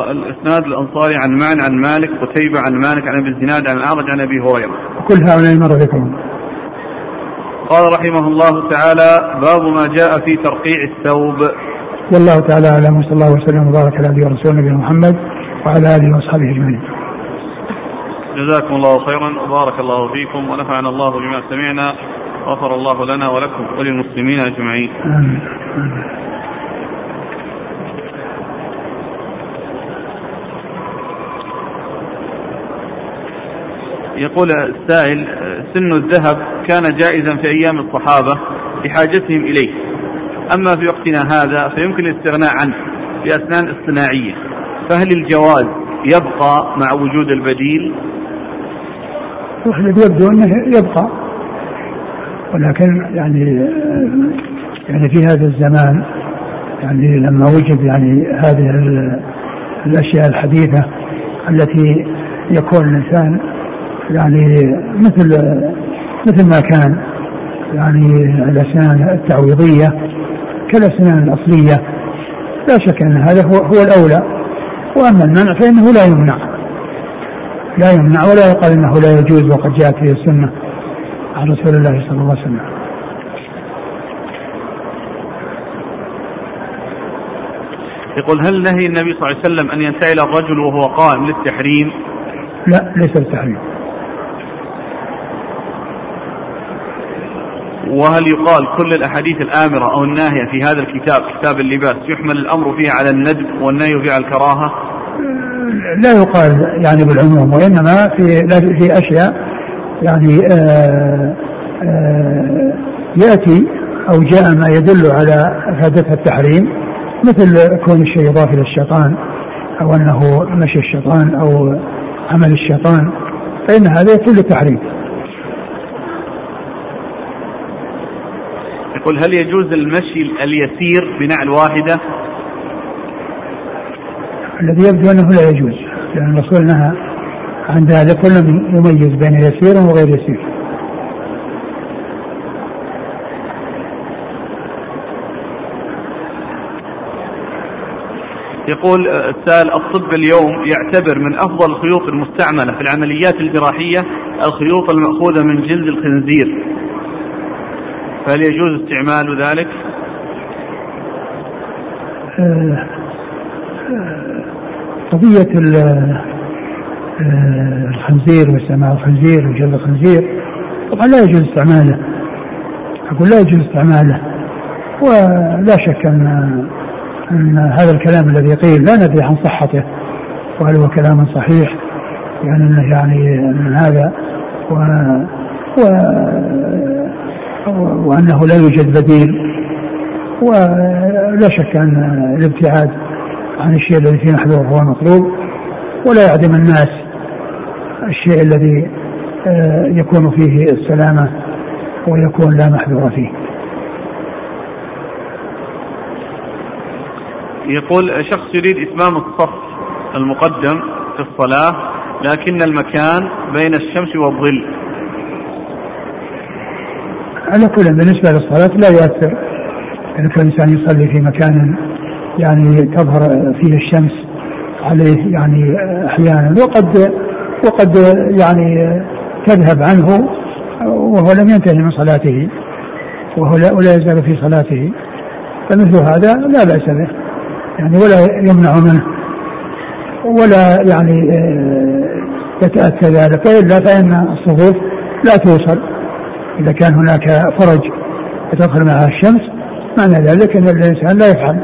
الإسناد الأنصاري عن معن عن مالك قتيبة عن مالك عن أبي الزناد عن الاعرج عن أبي هريرة. كل هؤلاء مر بكم. قال رحمه الله تعالى باب ما جاء في ترقيع الثوب. والله تعالى أعلم وصلى الله وسلم وبارك على ورسوله نبينا محمد وعلى آله وأصحابه أجمعين. جزاكم الله خيرا وبارك الله فيكم ونفعنا الله بما سمعنا غفر الله لنا ولكم وللمسلمين أجمعين. يقول السائل سن الذهب كان جائزا في أيام الصحابة لحاجتهم إليه. أما في وقتنا هذا فيمكن الاستغناء عنه في أسنان اصطناعية. فهل الجواز يبقى مع وجود البديل؟ يبدو أنه يبقى. ولكن يعني يعني في هذا الزمان يعني لما وجد يعني هذه الأشياء الحديثة التي يكون الإنسان يعني مثل مثل ما كان يعني الأسنان التعويضية كالأسنان الأصلية. لا شك أن هذا هو هو الأولى. وأما المنع فإنه لا يمنع. لا يمنع ولا يقال إنه لا يجوز وقد جاءت به السنة عن رسول الله صلى الله عليه وسلم يقول هل نهي النبي صلى الله عليه وسلم أن ينتهي الرجل وهو قائم للتحريم؟ لا ليس للتحريم وهل يقال كل الأحاديث الآمرة أو الناهية في هذا الكتاب كتاب اللباس يحمل الأمر فيه على الندب والنهي فيه على الكراهة؟ لا يقال يعني بالعموم وإنما في في أشياء يعني آآ آآ يأتي أو جاء ما يدل على افادتها التحريم مثل كون الشيء يضاف إلى الشيطان أو أنه مشي الشيطان أو عمل الشيطان فإن هذا يدل التحريم يقول هل يجوز المشي اليسير بنعل واحدة الذي يبدو أنه لا يجوز لأن الرسول نهى عن ذلك كل يميز بين يسير وغير يسير يقول السائل الطب اليوم يعتبر من أفضل الخيوط المستعملة في العمليات الجراحية الخيوط المأخوذة من جلد الخنزير فهل يجوز استعمال ذلك؟ آه، آه، قضية آه، الخنزير واستعمال الخنزير وجلد الخنزير. طبعا لا يجوز استعماله. أقول لا يجوز استعماله. ولا شك أن أن هذا الكلام الذي قيل لا ندري عن صحته. وهل هو كلام صحيح؟ يعني أنه يعني من هذا. و, و وأنه لا يوجد بديل. ولا شك أن الابتعاد عن الشيء الذي فيه محذور هو مطلوب ولا يعدم الناس الشيء الذي آه، يكون فيه السلامة ويكون لا محذور فيه. يقول شخص يريد إتمام الصف المقدم في الصلاة لكن المكان بين الشمس والظل. على كل بالنسبة للصلاة لا يؤثر. إذا كان الإنسان يصلي في مكان يعني تظهر فيه الشمس عليه يعني أحيانا. وقد وقد يعني تذهب عنه وهو لم ينتهي من صلاته. وهو لا, ولا يزال في صلاته. فمثل هذا لا بأس به. يعني ولا يمنع منه. ولا يعني آه، يتأتى ذلك. وإلا فإن الصفوف لا توصل. إذا كان هناك فرج يدخل معها الشمس معنى ذلك أن الإنسان لا يفعل.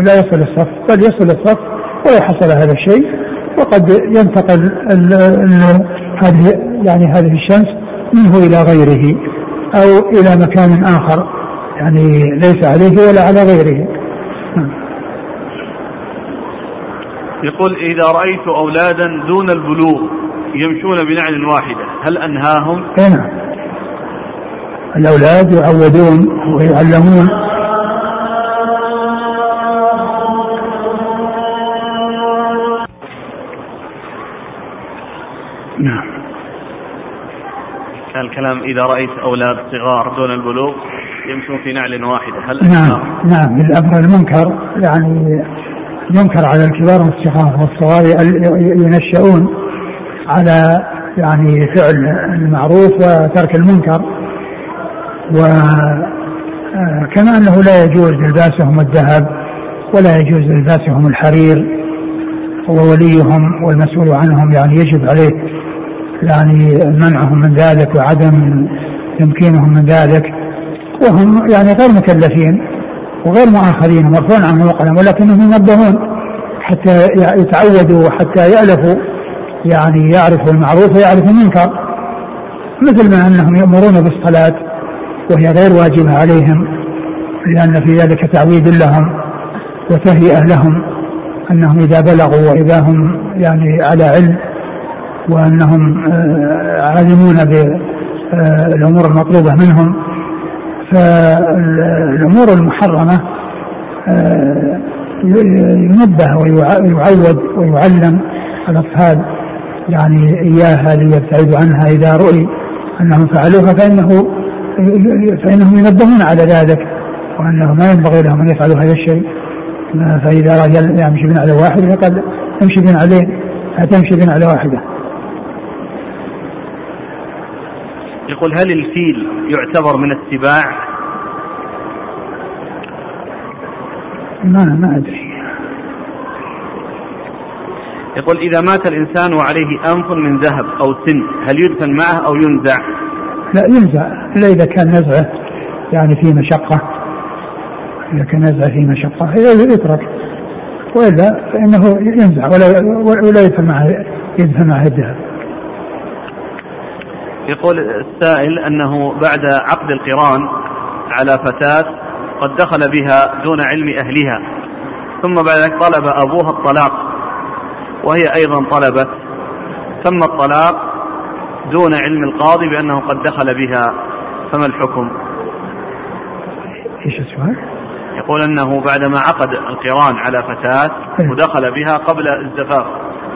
لا يصل الصف بل يصل الصف ولا حصل هذا الشيء وقد ينتقل ال ال هذه يعني هذه الشمس منه إلى غيره أو إلى مكان آخر يعني ليس عليه ولا على غيره. يقول إذا رأيت أولادا دون البلوغ يمشون بنعل واحدة هل أنهاهم؟ نعم الأولاد يعودون ويعلمون الكلام إذا رأيت أولاد صغار دون البلوغ يمشون في نعل واحدة هل نعم نعم من الأمر المنكر يعني ينكر على الكبار والصغار والصغار ينشؤون على يعني فعل المعروف وترك المنكر. وكما أنه لا يجوز لباسهم الذهب ولا يجوز لباسهم الحرير ووليهم والمسؤول عنهم يعني يجب عليه يعني منعهم من ذلك وعدم تمكينهم من ذلك. وهم يعني غير مكلفين وغير مؤاخذين مرفوع عنهم القلم ولكنهم ينبهون حتى يتعودوا وحتى يألفوا يعني يعرفوا المعروف ويعرفوا المنكر. مثل ما أنهم يأمرون بالصلاة وهي غير واجبة عليهم لأن في ذلك تعويد لهم وتهيئة لهم أنهم إذا بلغوا وإذا هم يعني على علم وأنهم آه، عالمون بالأمور المطلوبة منهم. فالأمور المحرمة آه، ينبه ويعود ويعلم الأطفال يعني إياها ليبتعدوا عنها إذا رؤي أنهم فعلوها فإنه فإنهم ينبهون على ذلك وأنه ما ينبغي لهم أن يفعلوا هذا الشيء. فإذا رجل يمشي بنعلة واحدة فقد يمشي بنعلين تمشي بنعلة واحدة. يقول هل الفيل يعتبر من السباع؟ ما ما أدري. يقول إذا مات الإنسان وعليه أنف من ذهب أو سن هل يدفن معه أو ينزع؟ لا ينزع. إلا إذا كان نزعه يعني في مشقة. إذا كان نزعه في مشقة يترك. وإلا فإنه ينزع ولا ولا يدفن معه يدفن معه الذهب. يقول السائل أنه بعد عقد القران على فتاة قد دخل بها دون علم أهلها ثم بعد ذلك طلب أبوها الطلاق وهي أيضا طلبت تم الطلاق دون علم القاضي بأنه قد دخل بها فما الحكم إيش السؤال؟ يقول أنه بعدما عقد القران على فتاة إيه. ودخل بها قبل الزفاف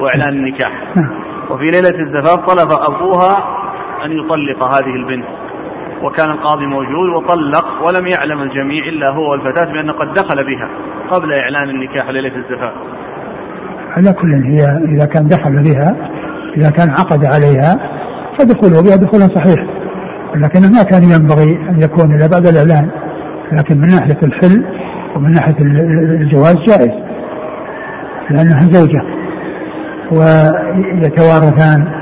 وإعلان النكاح نعم. وفي ليلة الزفاف طلب أبوها أن يطلق هذه البنت. وكان القاضي موجود وطلق ولم يعلم الجميع إلا هو والفتاة بأنه قد دخل بها قبل إعلان النكاح ليلة الزفاف. على كل هي إذا كان دخل بها إذا كان عقد عليها فدخوله بها دخول صحيح. لكنه ما كان ينبغي أن يكون إلا بعد الإعلان. لكن من ناحية الحل ومن ناحية الجواز جائز. لأنها زوجة. ويتوارثان.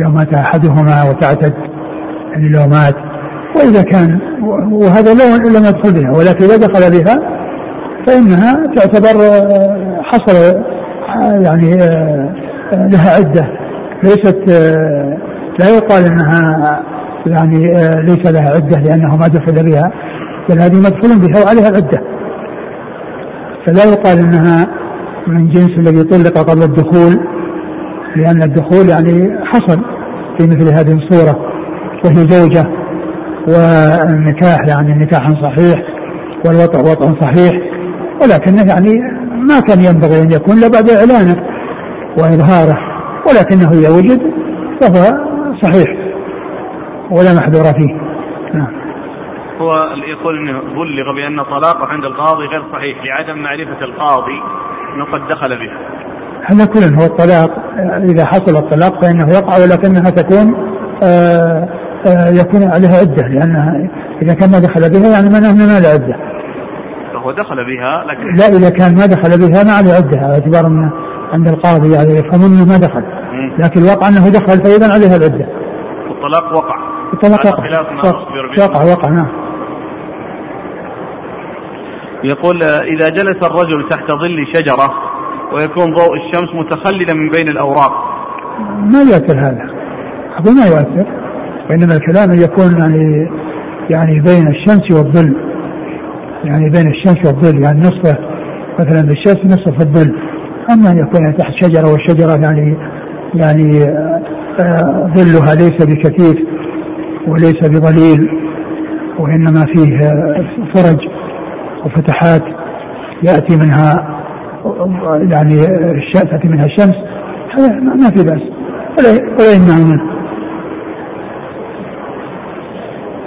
لو مات أحدهما وتعتد يعني لو مات. وإذا كان وهذا لو لم يدخل بها ولكن إذا دخل بها فإنها تعتبر آه، حصل آه، يعني آه، لها عدة. ليست لا يقال إنها يعني ليس لها عدة لأنه ما دخل بها بل هذه مدخول بها وعليها العده فلا يقال إنها من جنس الذي طلق قبل الدخول. لأن الدخول يعني حصل في مثل هذه الصورة وهي زوجة والنكاح يعني نكاح صحيح والوطع وطع صحيح ولكنه يعني ما كان ينبغي أن يكون إلا بعد اعلانه وإظهاره ولكنه اذا وجد فهو صحيح ولا محذور فيه نعم هو يقول إنه بلغ بأن طلاقه عند القاضي غير صحيح لعدم معرفة القاضي إنه قد دخل به. هذا كله هو الطلاق إذا حصل الطلاق فإنه يقع ولكنها تكون آآ آآ يكون عليها عدة لأنها إذا كان ما دخل بها يعني معناه ما له عدة. فهو دخل بها لكن لا إذا كان ما دخل بها ما عليه عدة على اعتبار انه عند القاضي يعني يفهم إنه ما دخل لكن الواقع أنه دخل فإذا عليها العدة. الطلاق وقع. الطلاق وقع. وقع وقع نعم. يقول إذا جلس الرجل تحت ظل شجرة ويكون ضوء الشمس متخللا من بين الأوراق. ما يؤثر هذا؟ أقول ما يؤثر وإنما الكلام يكون يعني يعني بين الشمس والظل. يعني بين الشمس والظل يعني نصفه مثلا بالشمس نصف في الظل أما أن يكون تحت شجرة والشجرة يعني يعني آه، ظلها ليس بكثيف وليس بظليل وإنما فيه فرج وفتحات يأتي منها يعني تأتي منها الشمس هذا ما في بأس. ولا يمنع منه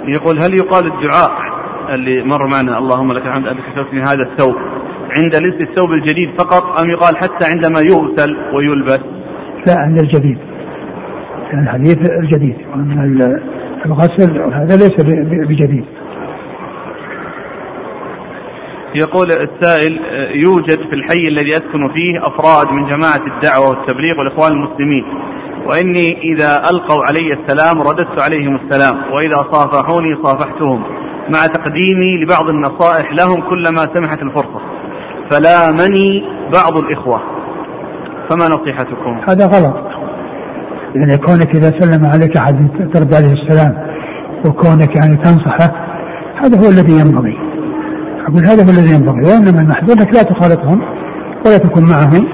يقول هل يقال الدعاء اللي مر معنا اللهم لك الحمد أنك كسوتني هذا الثوب عند لبس الثوب الجديد فقط أم يقال حتى عندما يغسل ويلبس؟ لا عند الجديد. الحديث الجديد الغسل هذا ليس بجديد. يقول السائل يوجد في الحي الذي أسكن فيه أفراد من جماعة الدعوة والتبليغ والإخوان المسلمين وإني إذا ألقوا علي السلام رددت عليهم السلام وإذا صافحوني صافحتهم مع تقديمي لبعض النصائح لهم كلما سمحت الفرصة. فلامني بعض الإخوة. فما نصيحتكم؟ هذا غلط. يعني كونك إذا سلم عليك أحد ترد عليه السلام وكونك يعني تنصحه هذا هو الذي ينبغي. أقول هذا هو الذي ينبغي وإنما المحذور أنك لا تخالطهم ولا تكن معهم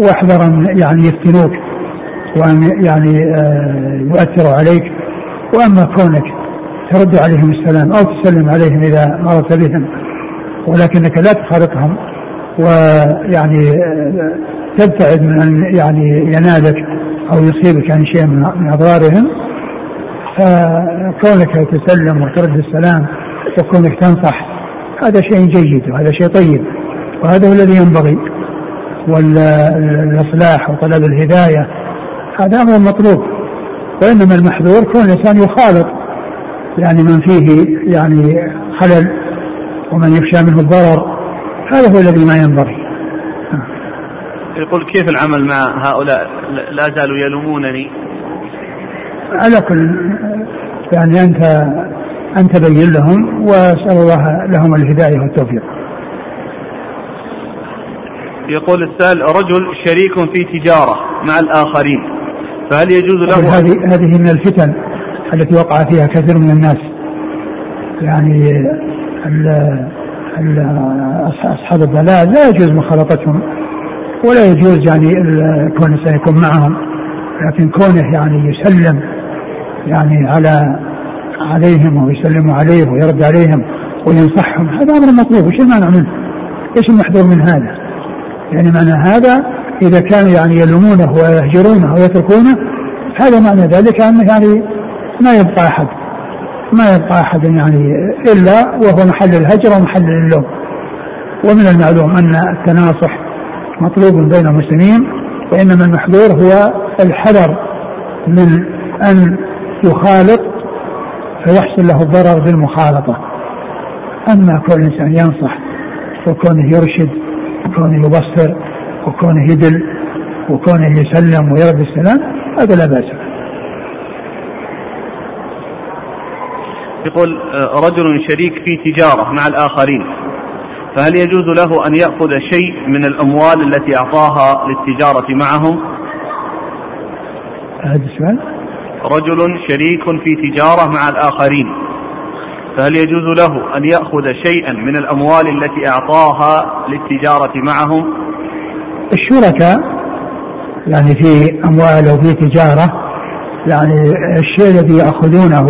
وأحذر أن يعني يفتنوك وأن يعني آه، يؤثروا عليك. وأما كونك ترد عليهم السلام أو تسلم عليهم إذا مرت بهم ولكنك لا تخالطهم ويعني آه، تبتعد من أن يعني ينالك أو يصيبك يعني شيء من أضرارهم فكونك تسلم وترد السلام وكونك تنصح هذا شيء جيد وهذا شيء طيب وهذا هو الذي ينبغي. والإصلاح وطلب الهداية هذا أمر مطلوب وإنما المحذور كون الإنسان يخالط يعني من فيه يعني خلل ومن يخشى منه الضرر. هذا هو الذي ما ينبغي. يقول كيف العمل مع هؤلاء؟ لا زالوا يلومونني. على كل يعني أنت أن تبين لهم وأسأل الله لهم الهداية والتوفيق. يقول السائل رجل شريك في تجارة مع الآخرين فهل يجوز له هذه هذه من الفتن التي وقع فيها كثير من الناس. يعني ال ال أصحاب الضلال لا يجوز مخالطتهم ولا يجوز يعني كون الإنسان يكون معهم لكن كونه يعني يسلم يعني على عليهم ويسلموا عليه ويرد عليهم وينصحهم هذا أمر مطلوب وش المانع منه؟ إيش المحذور من هذا؟ يعني معنى هذا إذا كانوا يعني يلومونه ويهجرونه ويتركونه هذا معنى ذلك أنه يعني ما يبقى أحد ما يبقى أحد يعني إلا وهو محل الهجر ومحل اللوم ومن المعلوم أن التناصح مطلوب بين المسلمين وإنما المحذور هو الحذر من أن يخالط فيحصل له الضرر بالمخالطة. أما كون الإنسان ينصح وكونه يرشد وكونه يبصر وكونه يدل وكونه يسلم ويرد السلام هذا لا بأس يقول آه، رجل شريك في تجارة مع الآخرين فهل يجوز له أن يأخذ شيء من الأموال التي أعطاها للتجارة معهم؟ هذا السؤال؟ رجل شريك في تجارة مع الآخرين فهل يجوز له أن يأخذ شيئا من الأموال التي أعطاها للتجارة معهم؟ الشركاء يعني في أموال أو في تجارة يعني الشيء الذي يأخذونه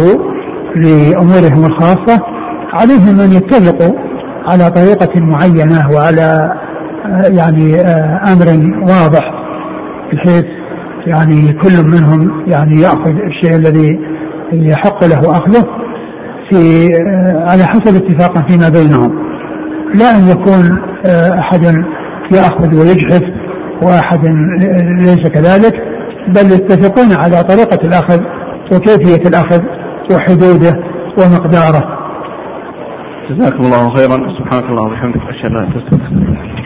لأمورهم الخاصة عليهم أن يتفقوا على طريقة معينة وعلى يعني أمر واضح بحيث يعني كل منهم يعني يأخذ الشيء الذي يحق له أخذه في على حسب اتفاق فيما بينهم. لا أن يكون أحد يأخذ ويجحف وأحد ليس كذلك بل يتفقون على طريقة الأخذ وكيفية الأخذ وحدوده ومقداره. جزاكم الله خيرا. سبحانك اللهم وبحمدك أشهد أن لا إله إلا أنت